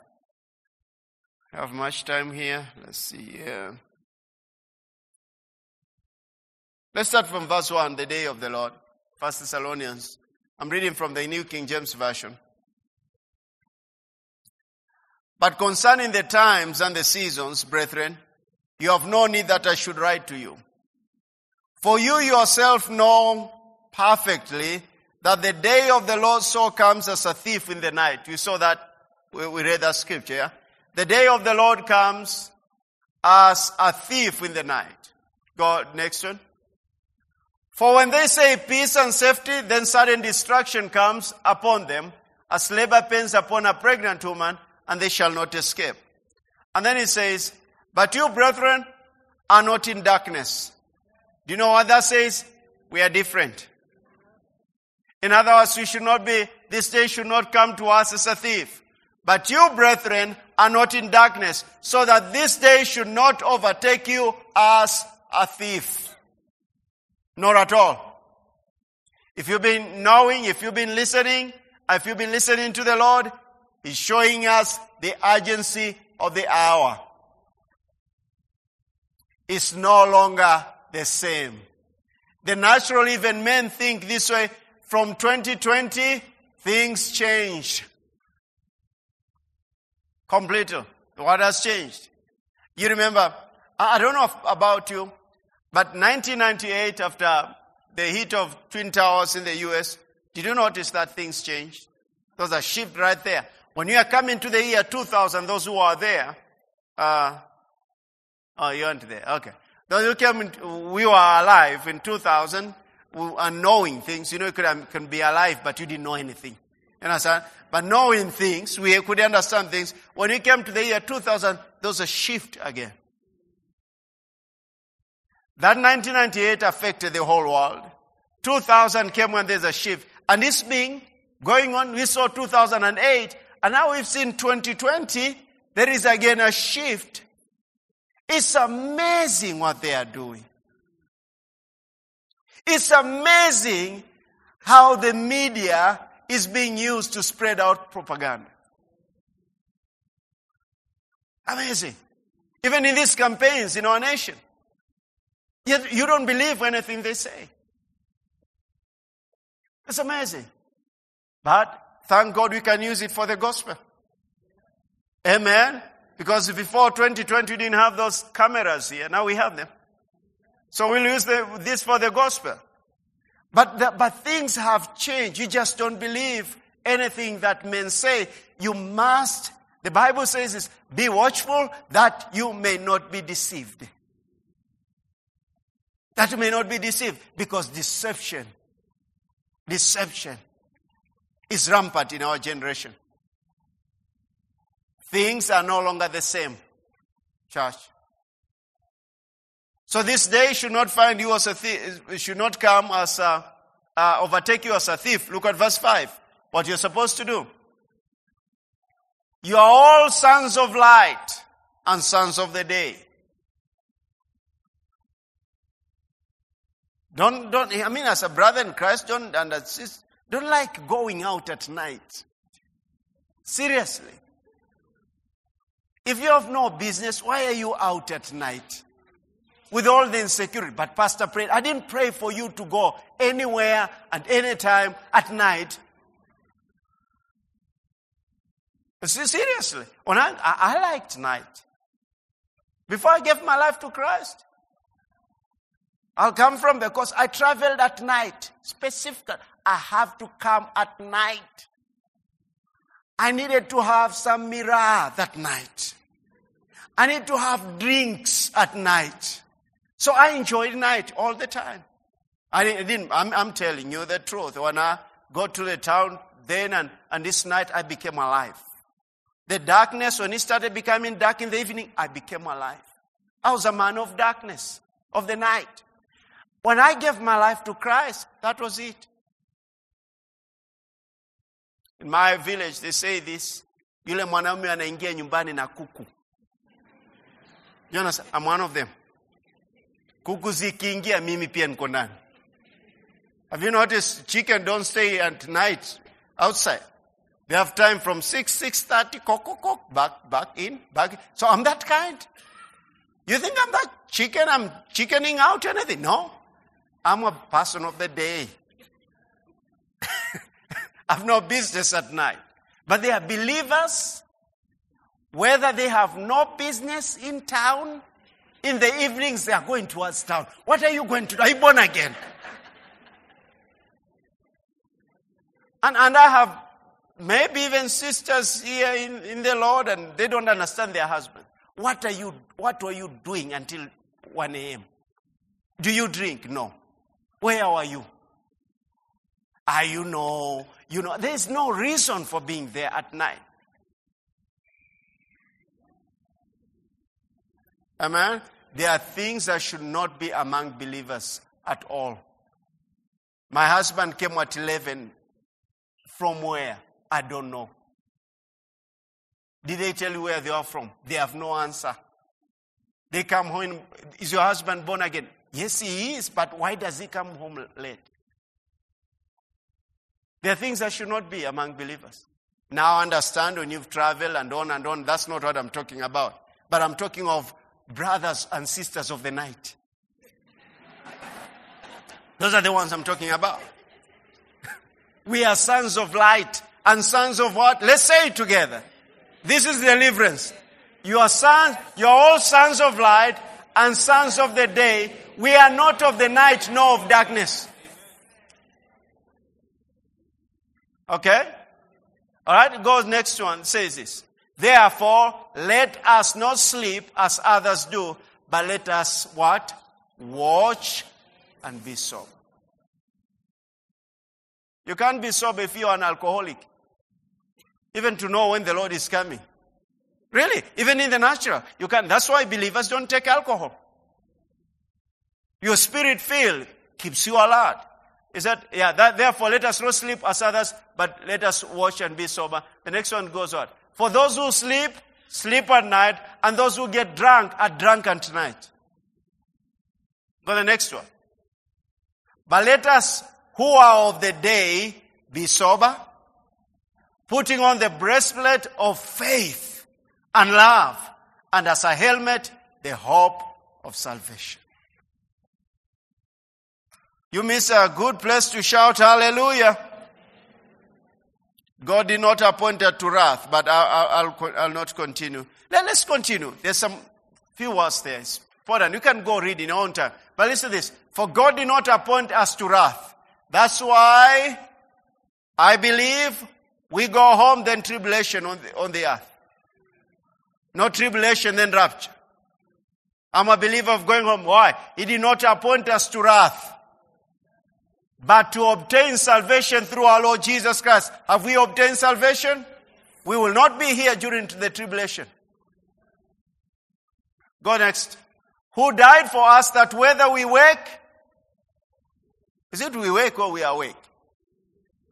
Have much time here. Let's see. Let's start from verse 1, the day of the Lord. First Thessalonians. I'm reading from the New King James Version. But concerning the times and the seasons, brethren, you have no need that I should write to you. For you yourself know perfectly that the day of the Lord so comes as a thief in the night. You saw that? We, read that scripture, yeah? The day of the Lord comes as a thief in the night. Go next one. For when they say peace and safety, then sudden destruction comes upon them, as labor pains upon a pregnant woman, and they shall not escape. And then he says, But you, brethren, are not in darkness. Do you know what that says? We are different. In other words, we should not be, this day should not come to us as a thief. But you, brethren, are not in darkness, so that this day should not overtake you as a thief. Not at all. If you've been knowing, if you've been listening, if you've been listening to the Lord, He's showing us the urgency of the hour. It's no longer the same. The natural even men think this way, from 2020, things changed. Completely. What has changed? You remember, I don't know about you, but 1998 after the hit of Twin Towers in the US, did you notice that things changed? There's a shift right there. When you are coming to the year 2000, those who are there, uh, oh, you aren't there. Okay. Those who came, we were alive in 2000, and knowing things. You know, you could, can be alive, but you didn't know anything. You understand? But knowing things, we could understand things. When we came to the year 2000, there was a shift again. That 1998 affected the whole world. 2000 came when there's a shift. And this being going on, we saw 2008, and now we've seen 2020, there is again a shift. It's amazing what they are doing. It's amazing how the media is being used to spread out propaganda. Amazing. Even in these campaigns in our nation. Yet you don't believe anything they say. It's amazing. But thank God we can use it for the gospel. Amen. Because before 2020 we didn't have those cameras here. Now we have them. So we'll use the, this for the gospel. But, the, but things have changed. You just don't believe anything that men say. You must, the Bible says is, be watchful that you may not be deceived. That you may not be deceived. Because deception, deception is rampant in our generation. Things are no longer the same, church. So this day should not find you as a thief, should not come as a, uh, overtake you as a thief, look at verse 5. What you're supposed to do. You are all sons of light and sons of the day. Don't, don't, I mean, as a brother in Christ, don't, and don't like going out at night. Seriously. If you have no business, why are you out at night? With all the insecurity. But Pastor prayed. I didn't pray for you to go anywhere at any time at night. Seriously. When I, I, liked night. Before I gave my life to Christ. I'll come from because I traveled at night. Specifically, I have to come at night. I needed to have some mirror that night. I need to have drinks at night. So I enjoyed night all the time. I didn't, I'm, I'm telling you the truth. When I got to the town then and, and this night, I became alive. The darkness, when it started becoming dark in the evening, I became alive. I was a man of darkness, of the night. When I gave my life to Christ, that was it. In my village, they say this. Yule mwanaume anaingia nyumbani na kuku. Jonas, I'm one of them. Kuku zikiingia mimi pia niko ndani. Have you noticed chicken don't stay at night outside? They have time from 6, 6.30, cock, cock, cock, back, back in, back in. So I'm that kind. You think I'm that chicken? I'm chickening out anything? No. I'm a person of the day. I've no business at night. But they are believers, whether they have no business in town, in the evenings they are going towards town. What are you going to do? Are you born again? and, and I have maybe even sisters here in, in the Lord and they don't understand their husband. What are you, what were you doing until 1 a.m.? Do you drink? No. Where are you? Are you know, you know, there's no reason for being there at night. Amen? There are things that should not be among believers at all. My husband came at 11. From where? I don't know. Did they tell you where they are from? They have no answer. They come home. Is your husband born again? Yes, he is, but why does he come home late? There are things that should not be among believers. Now understand when you've traveled and on and on, that's not what I'm talking about. But I'm talking of brothers and sisters of the night. Those are the ones I'm talking about. we are sons of light and sons of what? Let's say it together. This is deliverance. You are sons, you are all sons of light and sons of the day. We are not of the night nor of darkness. Okay? Alright, it goes next one, says this. Therefore, let us not sleep as others do, but let us what? Watch and be sober. You can't be sober if you're an alcoholic. Even to know when the Lord is coming. Really, even in the natural, you can. That's why believers don't take alcohol. Your spirit filled keeps you alert. Is that, yeah, that, therefore let us not sleep as others, but let us watch and be sober. The next one goes on. For those who sleep, sleep at night, and those who get drunk are drunk at night. Go the next one. But let us who are of the day be sober, putting on the breastplate of faith and love, and as a helmet, the hope of salvation. You miss a good place to shout hallelujah. God did not appoint her to wrath, but I'll, I'll, I'll not continue. Let, us continue. There's some few words there. It's important. You can go read in your own time. But listen to this. For God did not appoint us to wrath. That's why I believe we go home, then tribulation on the, on the earth. No tribulation, then rapture. I'm a believer of going home. Why? He did not appoint us to wrath, but to obtain salvation through our Lord Jesus Christ. Have we obtained salvation? We will not be here during the tribulation. Go next. Who died for us that whether we wake Is it we wake or we awake?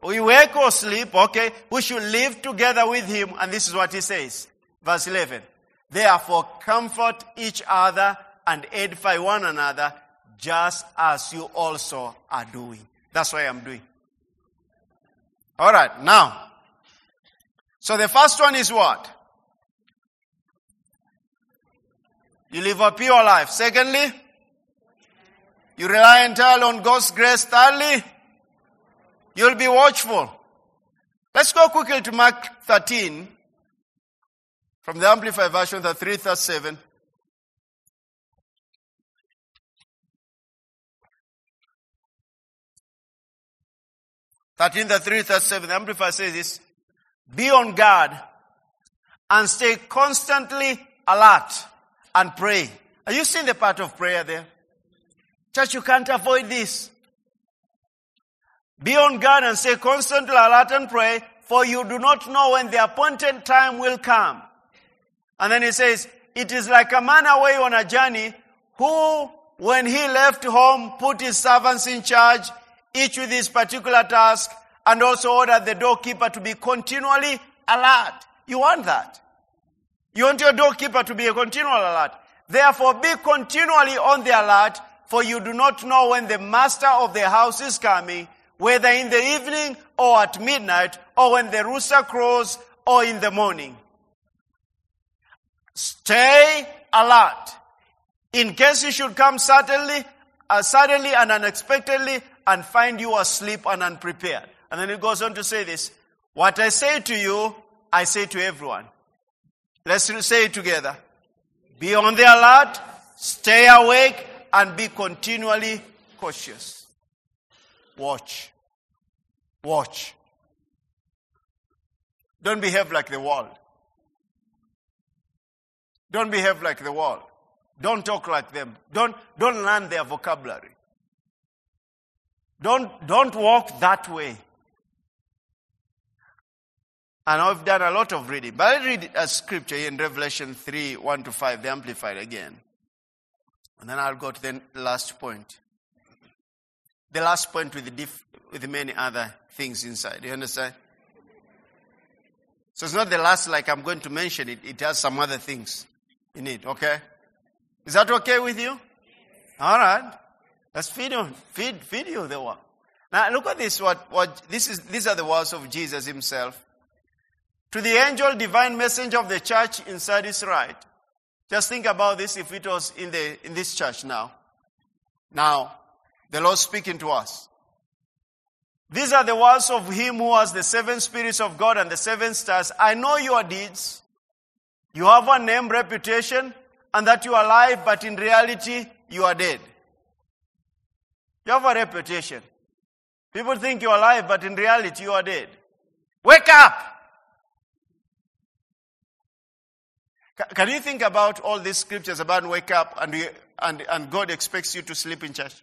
We wake or sleep, okay? We should live together with him. And this is what he says. Verse 11. Therefore comfort each other and edify one another just as you also are doing. That's what I'm doing. Alright, now. So the first one is what? You live a pure life. Secondly, you rely entirely on God's grace. Thirdly, you'll be watchful. Let's go quickly to Mark 13 from the Amplified Version, the 3 7. Thirteen, the three, seven. The Amplified says this: Be on guard and stay constantly alert and pray. Are you seeing the part of prayer there? Church, you can't avoid this. Be on guard and stay constantly alert and pray, for you do not know when the appointed time will come. And then he says, it is like a man away on a journey who, when he left home, put his servants in charge, each with his particular task, and also order the doorkeeper to be continually alert. You want that. You want your doorkeeper to be a continual alert. Therefore, be continually on the alert, for you do not know when the master of the house is coming, whether in the evening or at midnight, or when the rooster crows, or in the morning. Stay alert. In case he should come suddenly, uh, suddenly and unexpectedly and find you asleep and unprepared. And then he goes on to say this. What I say to you, I say to everyone. Let's say it together. Be on the alert, stay awake, and be continually cautious. Watch. Watch. Don't behave like the world. Don't behave like the world. Don't talk like them. Don't, don't learn their vocabulary. Don't, don't walk that way. And I've done a lot of reading. But I read a scripture in Revelation 3, 1 to 5, the Amplified again. And then I'll go to the last point. The last point with, diff, with many other things inside. You understand? So it's not the last like I'm going to mention it. It has some other things in it, okay? Is that okay with you? All right. Let's feed you, feed, feed you the word. Now look at this. What, what, this is, these are the words of Jesus himself. To the angel, divine messenger of the church in Sardis right. Just think about this if it was in the, in this church now. Now, the Lord speaking to us. These are the words of him who has the seven spirits of God and the seven stars. I know your deeds. You have a name, reputation, and that you are alive, but in reality, you are dead. You have a reputation. People think you're alive, but in reality, you are dead. Wake up! Can you think about all these scriptures about wake up and, we, and, and God expects you to sleep in church?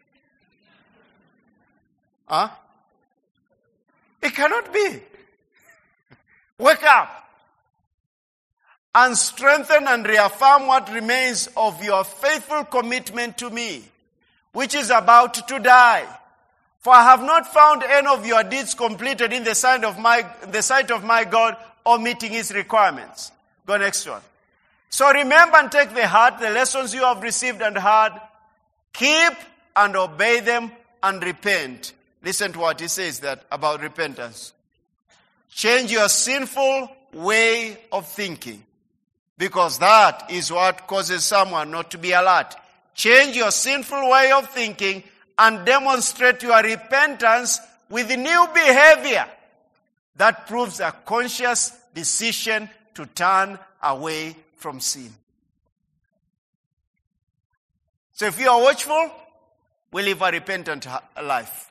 Huh? It cannot be. Wake up and strengthen and reaffirm what remains of your faithful commitment to me, which is about to die. For I have not found any of your deeds completed in the sight of my, the sight of my God or meeting his requirements. Go next one. So remember and take the heart the lessons you have received and heard. Keep and obey them and repent. Listen to what he says that about repentance. Change your sinful way of thinking because that is what causes someone not to be alert. Change your sinful way of thinking and demonstrate your repentance with new behavior that proves a conscious decision to turn away from sin. So if you are watchful, we live a repentant life.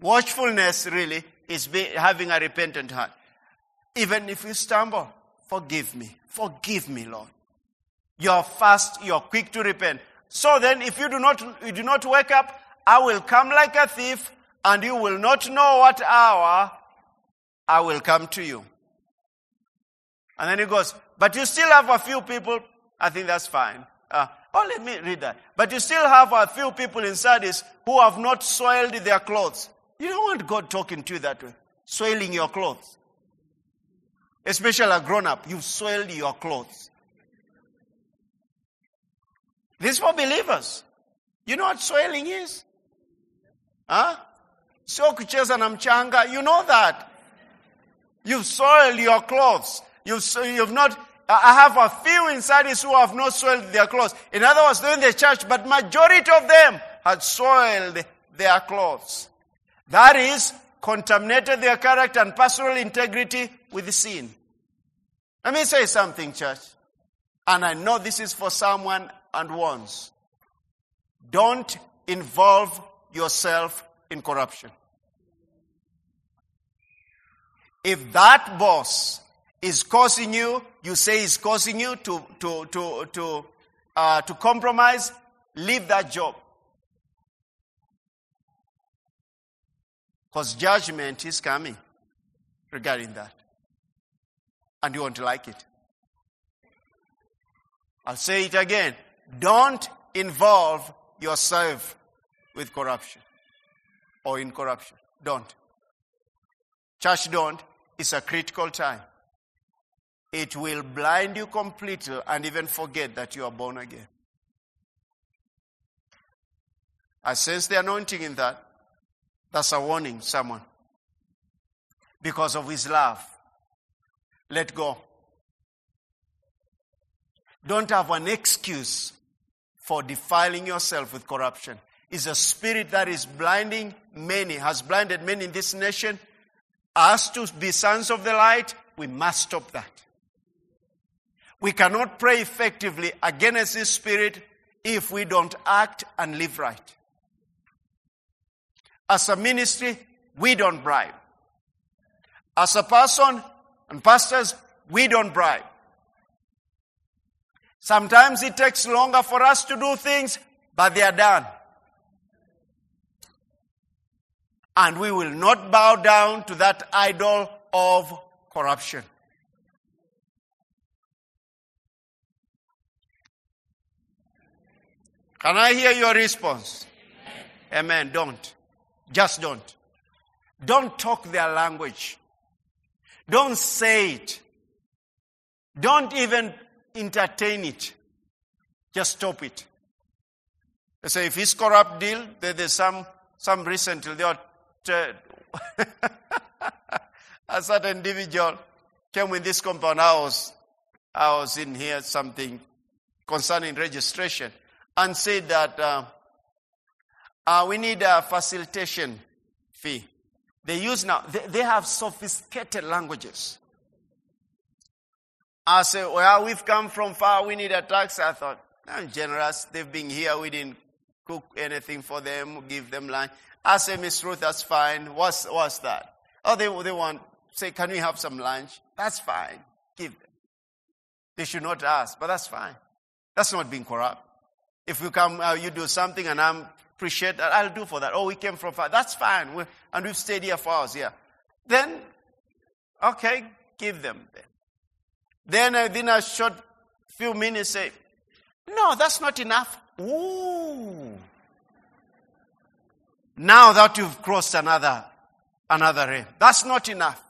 Watchfulness really is having a repentant heart. Even if you stumble, forgive me. Forgive me, Lord. You're fast, you're quick to repent. So then, if you do not, you do not wake up, I will come like a thief, and you will not know what hour I will come to you. And then he goes, but you still have a few people. I think that's fine. Uh, Oh, let me read that. But you still have a few people in Sardis who have not soiled their clothes. You don't want God talking to you that way, soiling your clothes. Especially a grown up, you've soiled your clothes. This is for believers. You know what soiling is? Huh? Sio kucheza na mchanga. You know that. You've soiled your clothes. You've, you've not, I have a few inside this who have not soiled their clothes. In other words, they're in the church, but majority of them had soiled their clothes. That is, contaminated their character and personal integrity with sin. Let me say something, church. And I know this is for someone and once. Don't involve yourself in corruption. If that boss is causing you, you say is causing you to, to, to, to, uh, to compromise, leave that job. Because judgment is coming regarding that. And you won't like it. I'll say it again. Don't involve yourself with corruption or in corruption. Don't. Church, don't. It's a critical time. It will blind you completely and even forget that you are born again. I sense the anointing in that. That's a warning, someone. Because of his love. Let go. Don't have an excuse for defiling yourself with corruption. Is a spirit that is blinding many, has blinded many in this nation. Us to be sons of the light, we must stop that. We cannot pray effectively against this spirit if we don't act and live right. As a ministry, we don't bribe. As a person and pastors, we don't bribe. Sometimes it takes longer for us to do things, but they are done. And we will not bow down to that idol of corruption. Can I hear your response? Amen. Amen. Don't. Just don't. Don't talk their language. Don't say it. Don't even entertain it. Just stop it. They say if it's corrupt deal, there's some some reason recently they are a certain individual came with this compound I was I was in here something concerning registration and said that uh, uh, we need a facilitation fee. They use now, they, they have sophisticated languages. I said, well, we've come from far, we need a tax. I thought, I'm generous. They've been here, we didn't cook anything for them, give them lunch. I said, Miss Ruth, that's fine. What's, what's that? Oh, they, they want, say, can we have some lunch? That's fine. Give them. They should not ask, but that's fine. That's not being corrupt. If you come, uh, you do something and I'm appreciate that, I'll do for that. Oh, we came from far. That's fine. we and we've stayed here for hours, yeah. Then, okay, give them then. Then within a short few minutes say, no, that's not enough. Ooh. Now that you've crossed another, another realm. That's not enough.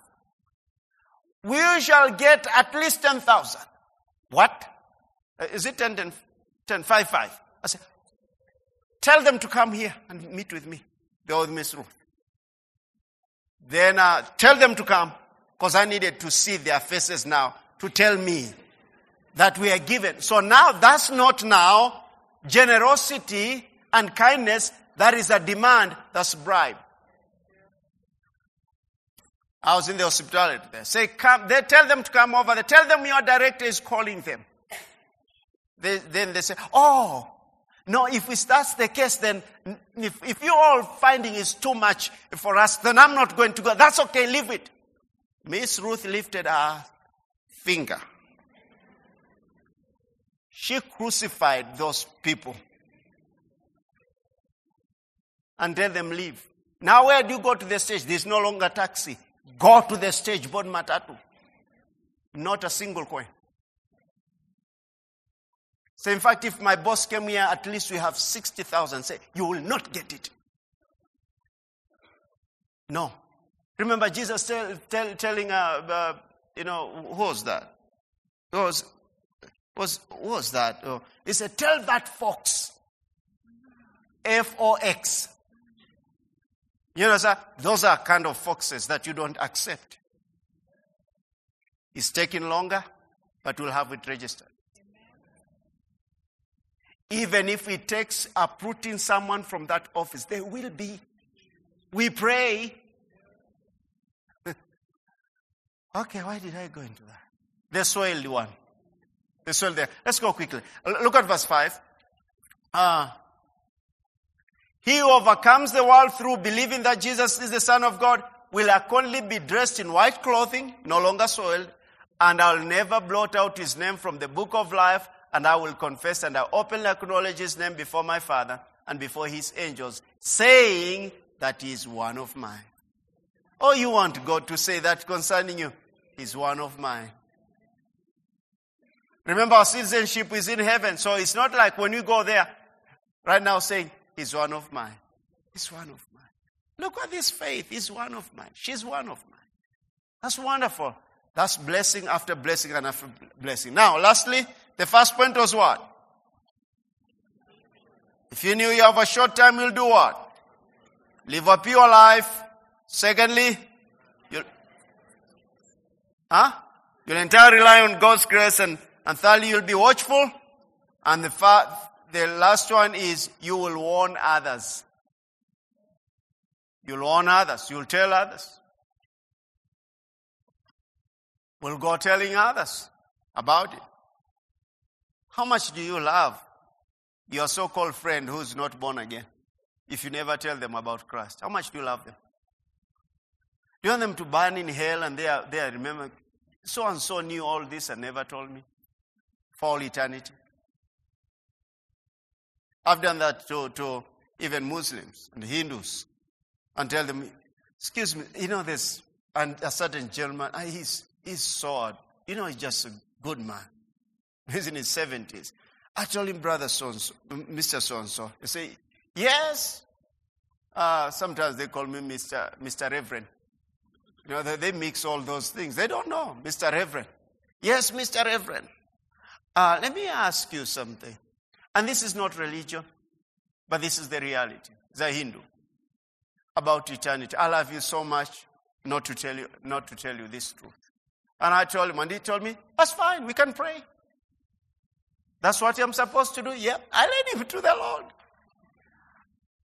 We shall get at least 10,000. What? Uh, it 10, 10, 10, 5, 5? I said, tell them to come here and meet with me. Go with Miss Ruth. Then uh, tell them to come because I needed to see their faces now to tell me that we are given. So now that's not now generosity and kindness. That is a demand. That's bribe. I was in the hospitality there. Say, come. They tell them to come over. They tell them your director is calling them. They, then they say, oh, no, if that's the case, then if, if you all finding is too much for us, then I'm not going to go. That's okay, leave it. Miss Ruth lifted her finger. She crucified those people and let them leave. Now where do you go to the stage? There's no longer taxi. Go to the stage, board matatu. Not a single coin. So in fact, if my boss came here, at least we have 60,000. Say, you will not get it. No. Remember Jesus tell, tell, telling, uh, uh, you know, who was that? Who was, was, who was that? Oh, he said, tell that fox. F-O-X. You know, sir, those are kind of foxes that you don't accept. It's taking longer, but we'll have it registered. Even if it takes uprooting someone from that office, there will be. We pray. Okay, why did I go into that? The soiled one. The soiled there. Let's go quickly. Look at verse 5. Uh, he who overcomes the world through believing that Jesus is the Son of God will accordingly be dressed in white clothing, no longer soiled, and I'll never blot out his name from the book of life, and I will confess and I openly acknowledge his name before my Father and before his angels, saying that he is one of mine. Oh, you want God to say that concerning you? He's one of mine. Remember, our citizenship is in heaven, so it's not like when you go there, right now saying, He's one of mine. He's one of mine. Look at this faith. He's one of mine. She's one of mine. That's wonderful. That's blessing after blessing and after blessing. Now, lastly, the first point was what? If you knew you have a short time, you'll do what? Live a pure life. Secondly, huh? You'll entirely rely on God's grace and, and thirdly, you'll be watchful. And the, fa- the last one is you will warn others. You'll warn others. You'll tell others. We'll go telling others about it. How much do you love your so called friend who's not born again if you never tell them about Christ? How much do you love them? Do you want them to burn in hell and they are, they are remember, so and so knew all this and never told me for all eternity? I've done that to, to even Muslims and Hindus and tell them, excuse me, you know, this, and a certain gentleman, ah, he's, he's so, you know, he's just a good man. He's in his 70s. I told him, brother so and so, Mr. So and so. He say, yes. Uh, sometimes they call me Mr. Mr. Reverend. You know, they, mix all those things. They don't know, Mr. Reverend. Yes, Mr. Reverend. Uh, let me ask you something. And this is not religion, but this is the reality. The Hindu. About eternity. I love you so much not to tell you, not to tell you this truth. And I told him, and he told me, that's fine, we can pray. That's what I'm supposed to do. Yep. I led him to the Lord.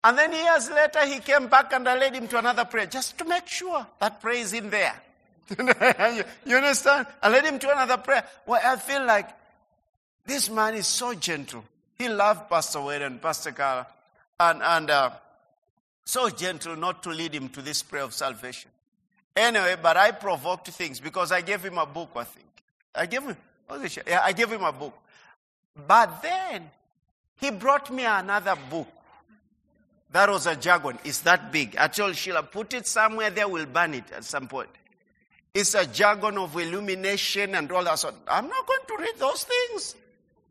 And then years later, he came back and I led him to another prayer just to make sure that prayer is in there. you understand? I led him to another prayer where I feel like this man is so gentle. He loved Pastor Wade and Pastor Carla and, and uh, so gentle not to lead him to this prayer of salvation. Anyway, but I provoked things because I gave him a book, I think. I gave him, yeah, I gave him a book. But then he brought me another book. That was a jargon. It's that big. I told Sheila, put it somewhere there, we'll burn it at some point. It's a jargon of illumination and all that sort. I'm not going to read those things.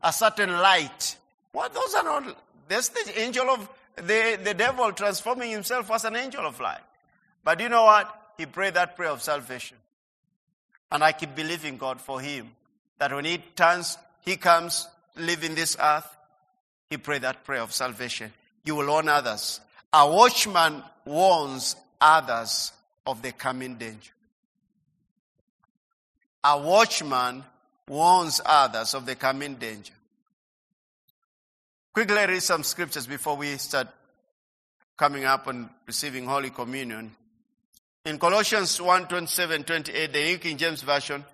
A certain light. What? Those are not. That's the angel of the, the devil transforming himself as an angel of light. But you know what? He prayed that prayer of salvation. And I keep believing God for him. That when he turns, he comes, live in this earth, he prayed that prayer of salvation. You will warn others. A watchman warns others of the coming danger. A watchman warns others of the coming danger. Quickly read some scriptures before we start coming up and receiving Holy Communion. In Colossians 1 27 28, the New King James Version,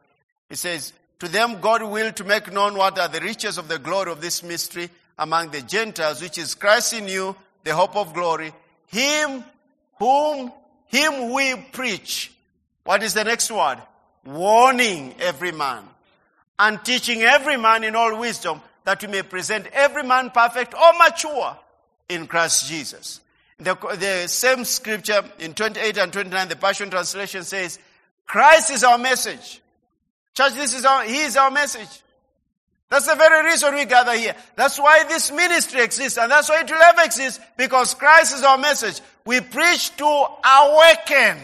it says, To them God willed to make known what are the riches of the glory of this mystery among the Gentiles, which is Christ in you, the hope of glory. Him whom, him we preach. What is the next word? Warning every man and teaching every man in all wisdom that we may present every man perfect or mature in Christ Jesus. The, the same scripture in 28 and 29, the Passion Translation says, Christ is our message. Church, this is our, He is our message. That's the very reason we gather here. That's why this ministry exists, and that's why it will ever exist, because Christ is our message. We preach to awaken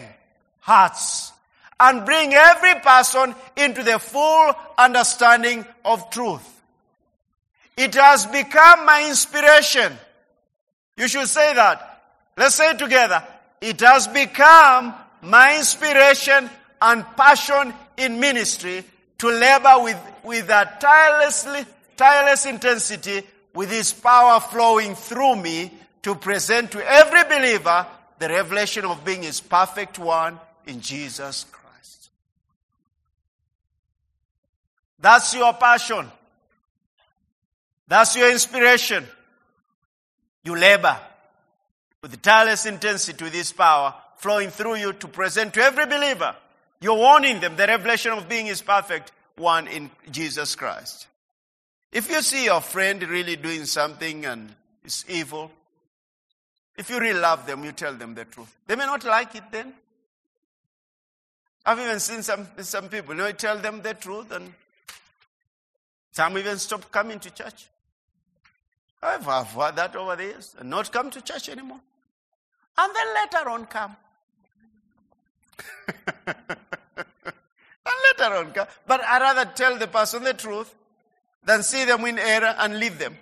hearts and bring every person into the full understanding of truth. It has become my inspiration. You should say that. Let's say it together. It has become my inspiration and passion in ministry to labor with, with a tirelessly, tireless intensity with His power flowing through me to present to every believer the revelation of being His perfect one in Jesus Christ. That's your passion. That's your inspiration. You labor with tireless intensity with His power flowing through you to present to every believer. You're warning them the revelation of being is perfect one in Jesus Christ. If you see your friend really doing something and it's evil, if you really love them, you tell them the truth. They may not like it then. I've even seen some, some people, you know, you tell them the truth and some even stop coming to church. I've, I've heard that over the years and not come to church anymore. And then later on come. later on. But i rather tell the person the truth than see them in error and leave them.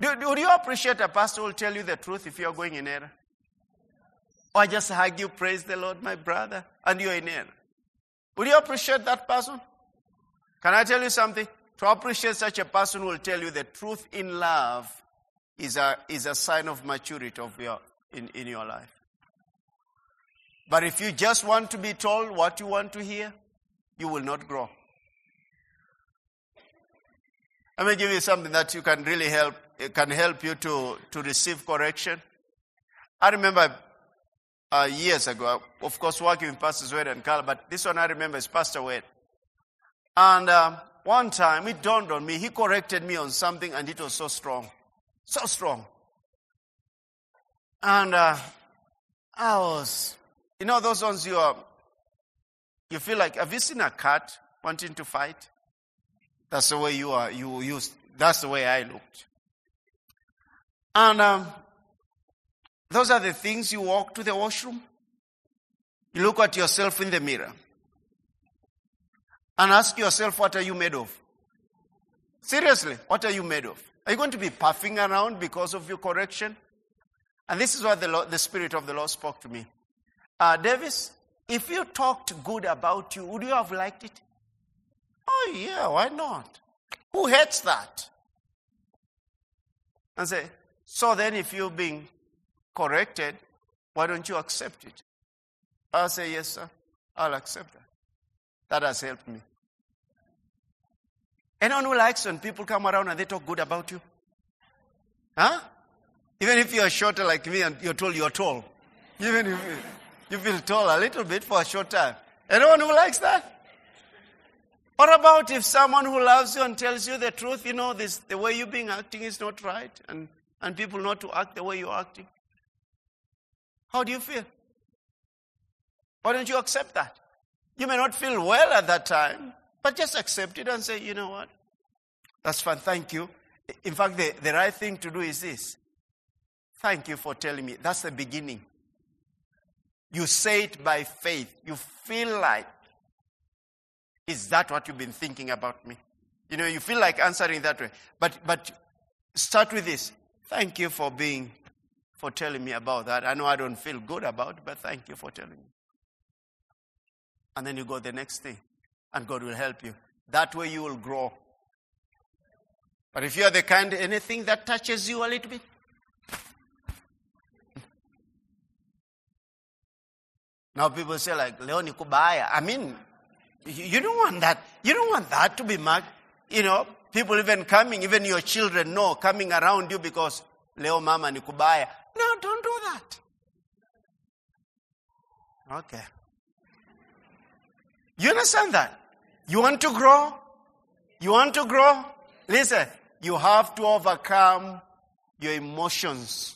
Do, do you appreciate a pastor who will tell you the truth if you're going in error? Or just hug you, praise the Lord, my brother, and you're in error? Would you appreciate that person? Can I tell you something? To appreciate such a person who will tell you the truth in love is a, is a sign of maturity of your, in, in your life. But if you just want to be told what you want to hear, you will not grow. Let me give you something that you can really help, it can help you to, to receive correction. I remember uh, years ago, of course, working with Pastor Wade and Carl, but this one I remember is Pastor Wade. And um, one time it dawned on me, he corrected me on something and it was so strong. So strong. And uh, I was, you know, those ones you are, you feel like, have you seen a cat wanting to fight? That's the way you are, you used, that's the way I looked. And um, those are the things you walk to the washroom. You look at yourself in the mirror and ask yourself, what are you made of? Seriously, what are you made of? Are you going to be puffing around because of your correction? And this is what the, Lord, the Spirit of the Lord spoke to me. Uh, Davis, if you talked good about you, would you have liked it? Oh, yeah, why not? Who hates that? And say, so then if you're being corrected, why don't you accept it? I'll say, yes, sir, I'll accept that. That has helped me. Anyone who likes when people come around and they talk good about you? Huh? Even if you're shorter like me and you're told you're tall. Even if you feel tall a little bit for a short time. Anyone who likes that? What about if someone who loves you and tells you the truth, you know, this, the way you've been acting is not right, and, and people not to act the way you're acting? How do you feel? Why don't you accept that? You may not feel well at that time, but just accept it and say, you know what? That's fine, thank you. In fact, the, the right thing to do is this. Thank you for telling me. That's the beginning. You say it by faith. You feel like, is that what you've been thinking about me? You know, you feel like answering that way. But, but start with this. Thank you for being, for telling me about that. I know I don't feel good about it, but thank you for telling me. And then you go the next thing, and God will help you. That way you will grow. But if you are the kind, anything that touches you a little bit, Now people say like, Leoni kubaya. I mean, you don't want that. You don't want that to be marked. You know, people even coming, even your children know, coming around you because Leo mama ni. No, don't do that. Okay. You understand that? You want to grow? You want to grow? Listen, you have to overcome your emotions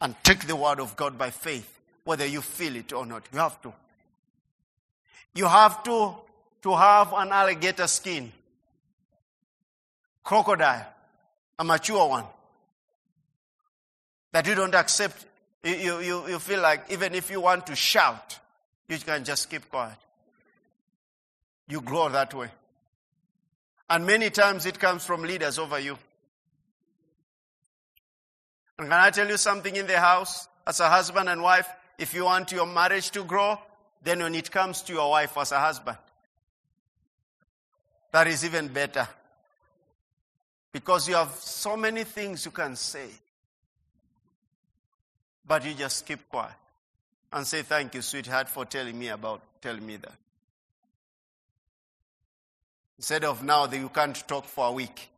and take the word of God by faith whether you feel it or not. You have to. You have to, to have an alligator skin crocodile, a mature one. That you don't accept. You, you, you feel like even if you want to shout, you can just keep quiet. You grow that way. And many times it comes from leaders over you. And can I tell you something in the house? As a husband and wife, if you want your marriage to grow, then when it comes to your wife as a husband, that is even better. Because you have so many things you can say. But you just keep quiet and say, Thank you, sweetheart, for telling me about telling me that. Instead of now that you can't talk for a week.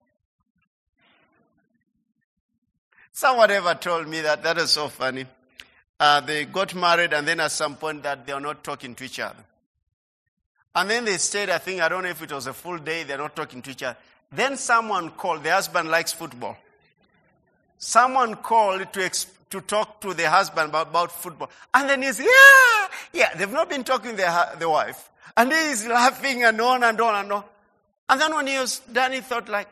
Someone ever told me that. That is so funny. Uh, they got married and then at some point that they are not talking to each other. And then they stayed, I think, I don't know if it was a full day, they're not talking to each other. Then someone called, the husband likes football. Someone called to, exp- to talk to the husband about, about football. And then he's, yeah, yeah, they've not been talking to the, the wife. And he's laughing and on and on and on. And then when he was done, he thought like,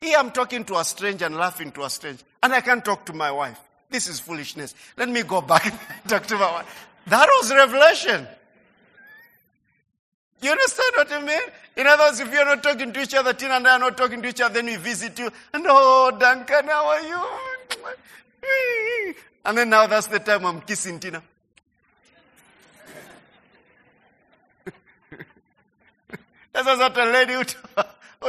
here I'm talking to a stranger and laughing to a stranger. And I can't talk to my wife. This is foolishness. Let me go back and talk to my wife. That was revelation. You understand what I mean? In other words, if you're not talking to each other, Tina and I are not talking to each other, then we visit you. And oh, Duncan, how are you? And then now that's the time I'm kissing Tina. Was what a lady who,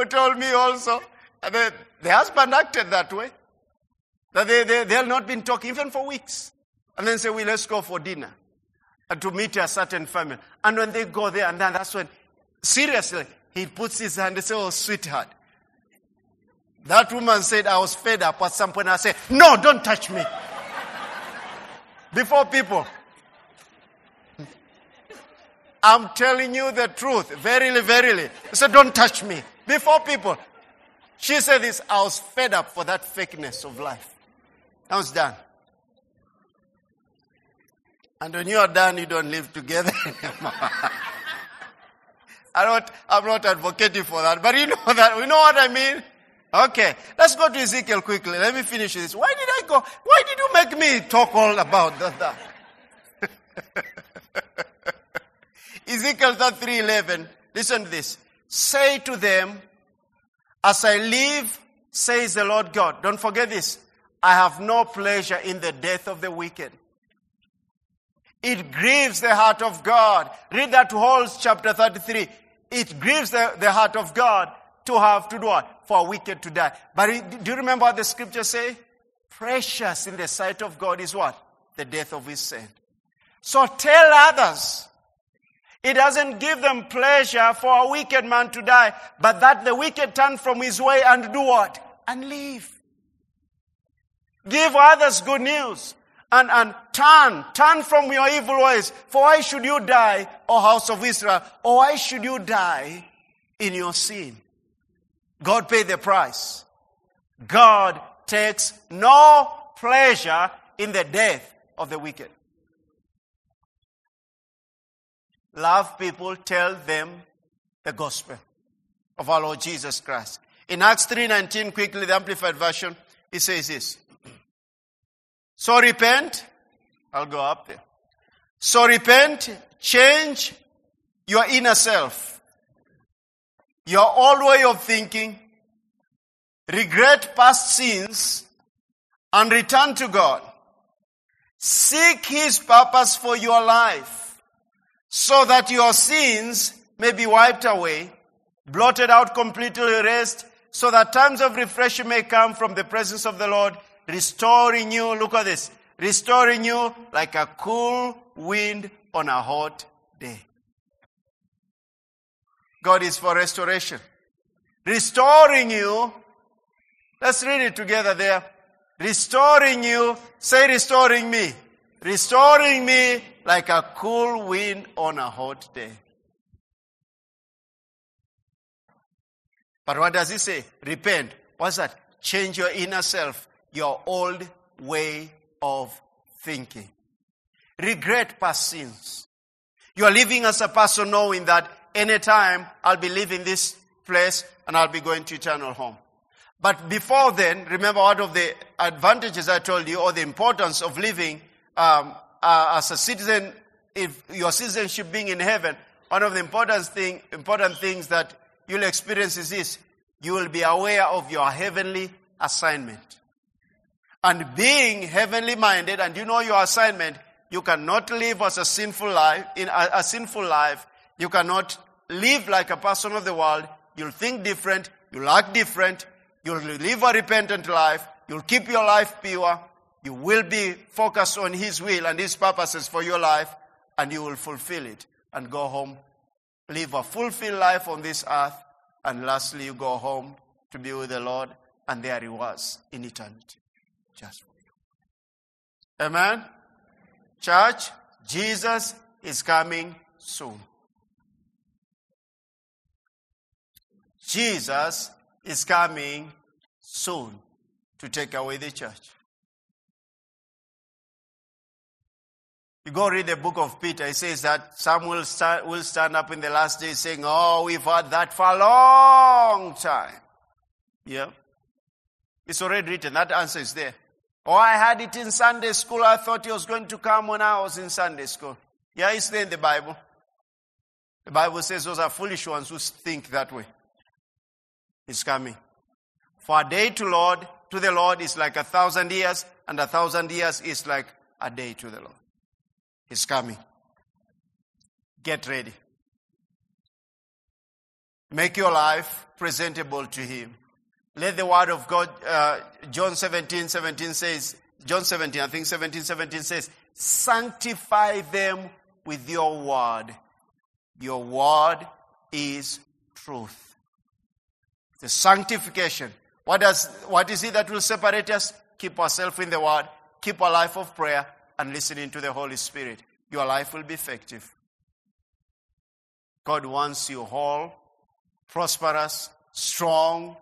told me also. The, the husband acted that way. That they, they, they have not been talking even for weeks. And then say, well, let's go for dinner. And to meet a certain family. And when they go there, and then that's when, seriously, he puts his hand and says, oh, sweetheart. That woman said, I was fed up at some point. I said, no, don't touch me. Before people. I'm telling you the truth. Verily, verily. He said, don't touch me. Before people. She said this, I was fed up for that fakeness of life. I was done. And when you are done, you don't live together anymore. I don't, I'm not advocating for that, but you know that, you know what I mean? Okay, let's go to Ezekiel quickly. Let me finish this. Why did I go? Why did you make me talk all about that? Ezekiel 3:11. Listen to this. Say to them, as I live, says the Lord God. Don't forget this. I have no pleasure in the death of the wicked. It grieves the heart of God. Read that whole chapter 33. It grieves the, the heart of God to have to do what? For a wicked to die. But do you remember what the scripture say? Precious in the sight of God is what? The death of his saint. So tell others. It doesn't give them pleasure for a wicked man to die, but that the wicked turn from his way and do what? And leave. Give others good news and, and turn, turn from your evil ways. For why should you die, O house of Israel? Or why should you die in your sin? God paid the price. God takes no pleasure in the death of the wicked. Love people, tell them the gospel of our Lord Jesus Christ. In Acts 3:19, quickly the amplified version, he says this. So repent, I'll go up there. So repent, change your inner self, your old way of thinking, regret past sins, and return to God. Seek His purpose for your life so that your sins may be wiped away, blotted out, completely erased, so that times of refreshing may come from the presence of the Lord, restoring you, look at this, restoring you like a cool wind on a hot day. God is for restoration. Restoring you, let's read it together there. Restoring you, say restoring me. Restoring me like a cool wind on a hot day. But what does he say? Repent. What's that? Change your inner self, your old way of thinking. Regret past sins. You are living as a person knowing that anytime I'll be leaving this place and I'll be going to eternal home. But before then, remember one of the advantages I told you or the importance of living um, uh, as a citizen, if your citizenship being in heaven, one of the important, thing, important things that you'll experience is this. You will be aware of your heavenly assignment. And being heavenly minded and you know your assignment, you cannot live as a sinful life, in a, a sinful life. You cannot live like a person of the world. You'll think different. You'll act different. You'll live a repentant life. You'll keep your life pure. You will be focused on His will and His purposes for your life, and you will fulfill it and go home. Live a fulfilled life on this earth, and lastly, you go home to be with the Lord, and there He was in eternity. Just for you. Amen? Church, Jesus is coming soon. Jesus is coming soon to take away the church. You go read the book of Peter, it says that some will stand, will stand up in the last days saying, Oh, we've had that for a long time. Yeah. It's already written. That answer is there. Oh, I had it in Sunday school. I thought he was going to come when I was in Sunday school. Yeah, it's there in the Bible. The Bible says those are foolish ones who think that way is coming. For a day to Lord, to the Lord is like a thousand years, and a thousand years is like a day to the Lord. He's coming. Get ready. Make your life presentable to Him. Let the word of God, uh, John 17, 17 says, John 17, I think 17, 17 says, sanctify them with your word. Your word is truth the sanctification. What, does, what is it that will separate us? Keep ourselves in the Word, keep a life of prayer, and listening to the Holy Spirit. Your life will be effective. God wants you whole, prosperous, strong,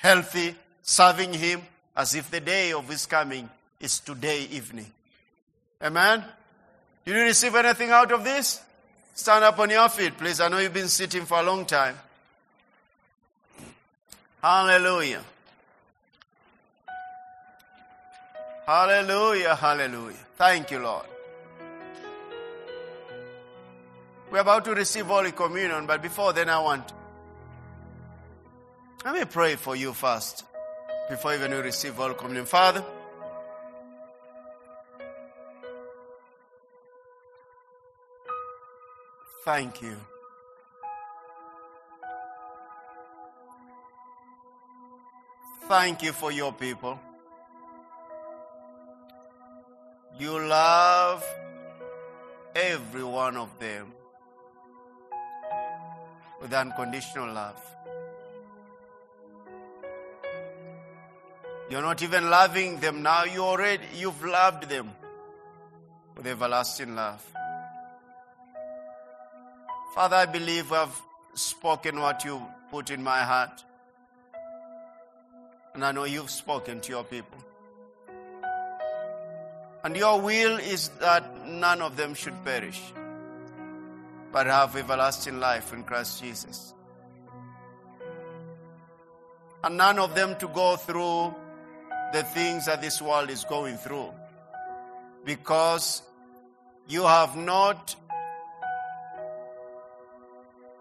healthy, serving Him as if the day of His coming is today evening. Amen? Did you receive anything out of this? Stand up on your feet, please. I know you've been sitting for a long time. Hallelujah. Hallelujah, hallelujah. Thank you, Lord. We're about to receive Holy Communion, but before then, I want. Let me pray for you first, before even you receive Holy Communion. Father, thank you. thank you for your people. You love every one of them with unconditional love. You're not even loving them now, you already you've loved them with everlasting love. Father, I believe I've spoken what you put in my heart. And I know you've spoken to your people. And your will is that none of them should perish, but have everlasting life in Christ Jesus. And none of them to go through the things that this world is going through. Because you have not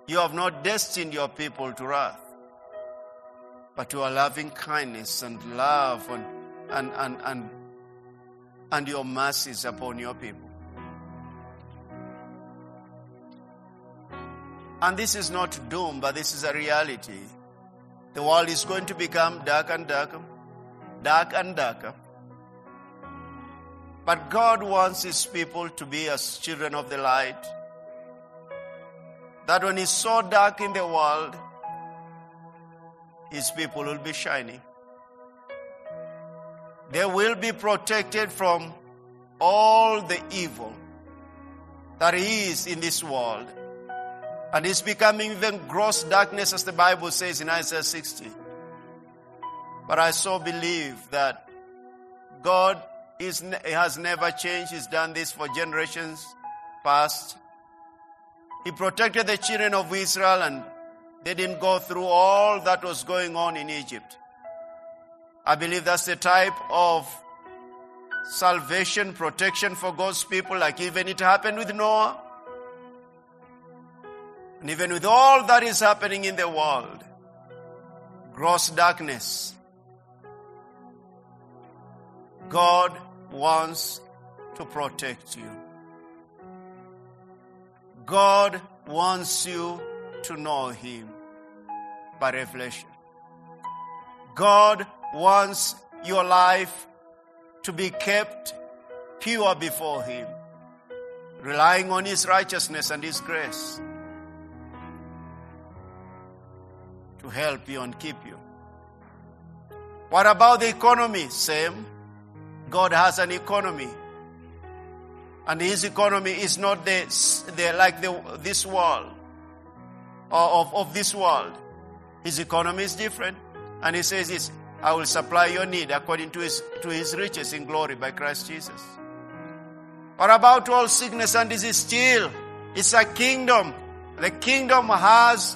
you have not destined your people to wrath but your loving kindness and love and, and, and, and, and your mercies upon your people. And this is not doom, but this is a reality. The world is going to become dark and darker, dark and darker. But God wants His people to be as children of the light. That when it's so dark in the world, his people will be shining. They will be protected from all the evil that is in this world. And it's becoming even gross darkness, as the Bible says in Isaiah 60. But I so believe that God is, has never changed. He's done this for generations past. He protected the children of Israel and They didn't go through all that was going on in Egypt. I believe that's the type of salvation, protection for God's people, like even it happened with Noah. And even with all that is happening in the world, gross darkness, God wants to protect you. God wants you to know Him by revelation. God wants your life to be kept pure before Him, relying on His righteousness and His grace to help you and keep you. What about the economy? Same. God has an economy. And his economy is not the, the like the, this world or of, of this world. His economy is different. And he says this, I will supply your need according to his, to his riches in glory by Christ Jesus. What about all sickness and disease? Still, it's a kingdom. The kingdom has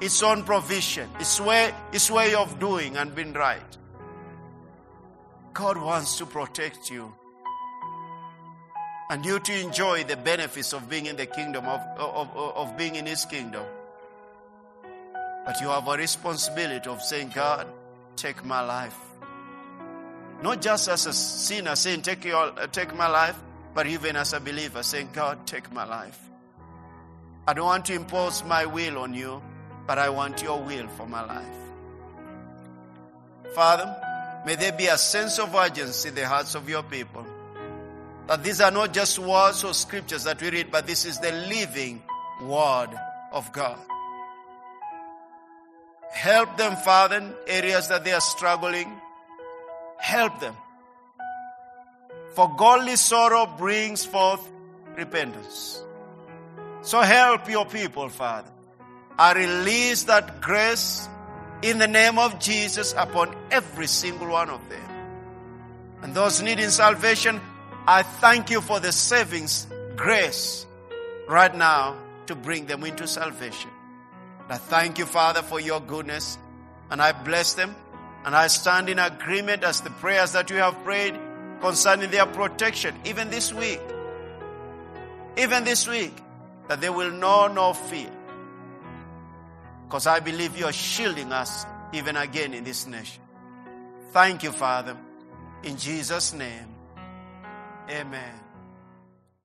its own provision, its way, its way of doing and being right. God wants to protect you and you to enjoy the benefits of being in the kingdom, of, of, of being in His kingdom. But you have a responsibility of saying, God, take my life. Not just as a sinner saying, take, your, take my life, but even as a believer saying, God, take my life. I don't want to impose my will on you, but I want your will for my life. Father, may there be a sense of urgency in the hearts of your people. That these are not just words or scriptures that we read, but this is the living word of God. Help them, Father, in areas that they are struggling. Help them. For godly sorrow brings forth repentance. So help your people, Father. I release that grace in the name of Jesus upon every single one of them. And those needing salvation, I thank you for the savings grace right now to bring them into salvation. I thank you, Father, for your goodness. And I bless them. And I stand in agreement as the prayers that you have prayed concerning their protection, even this week. Even this week, that they will know no fear. Because I believe you are shielding us even again in this nation. Thank you, Father. In Jesus' name, amen.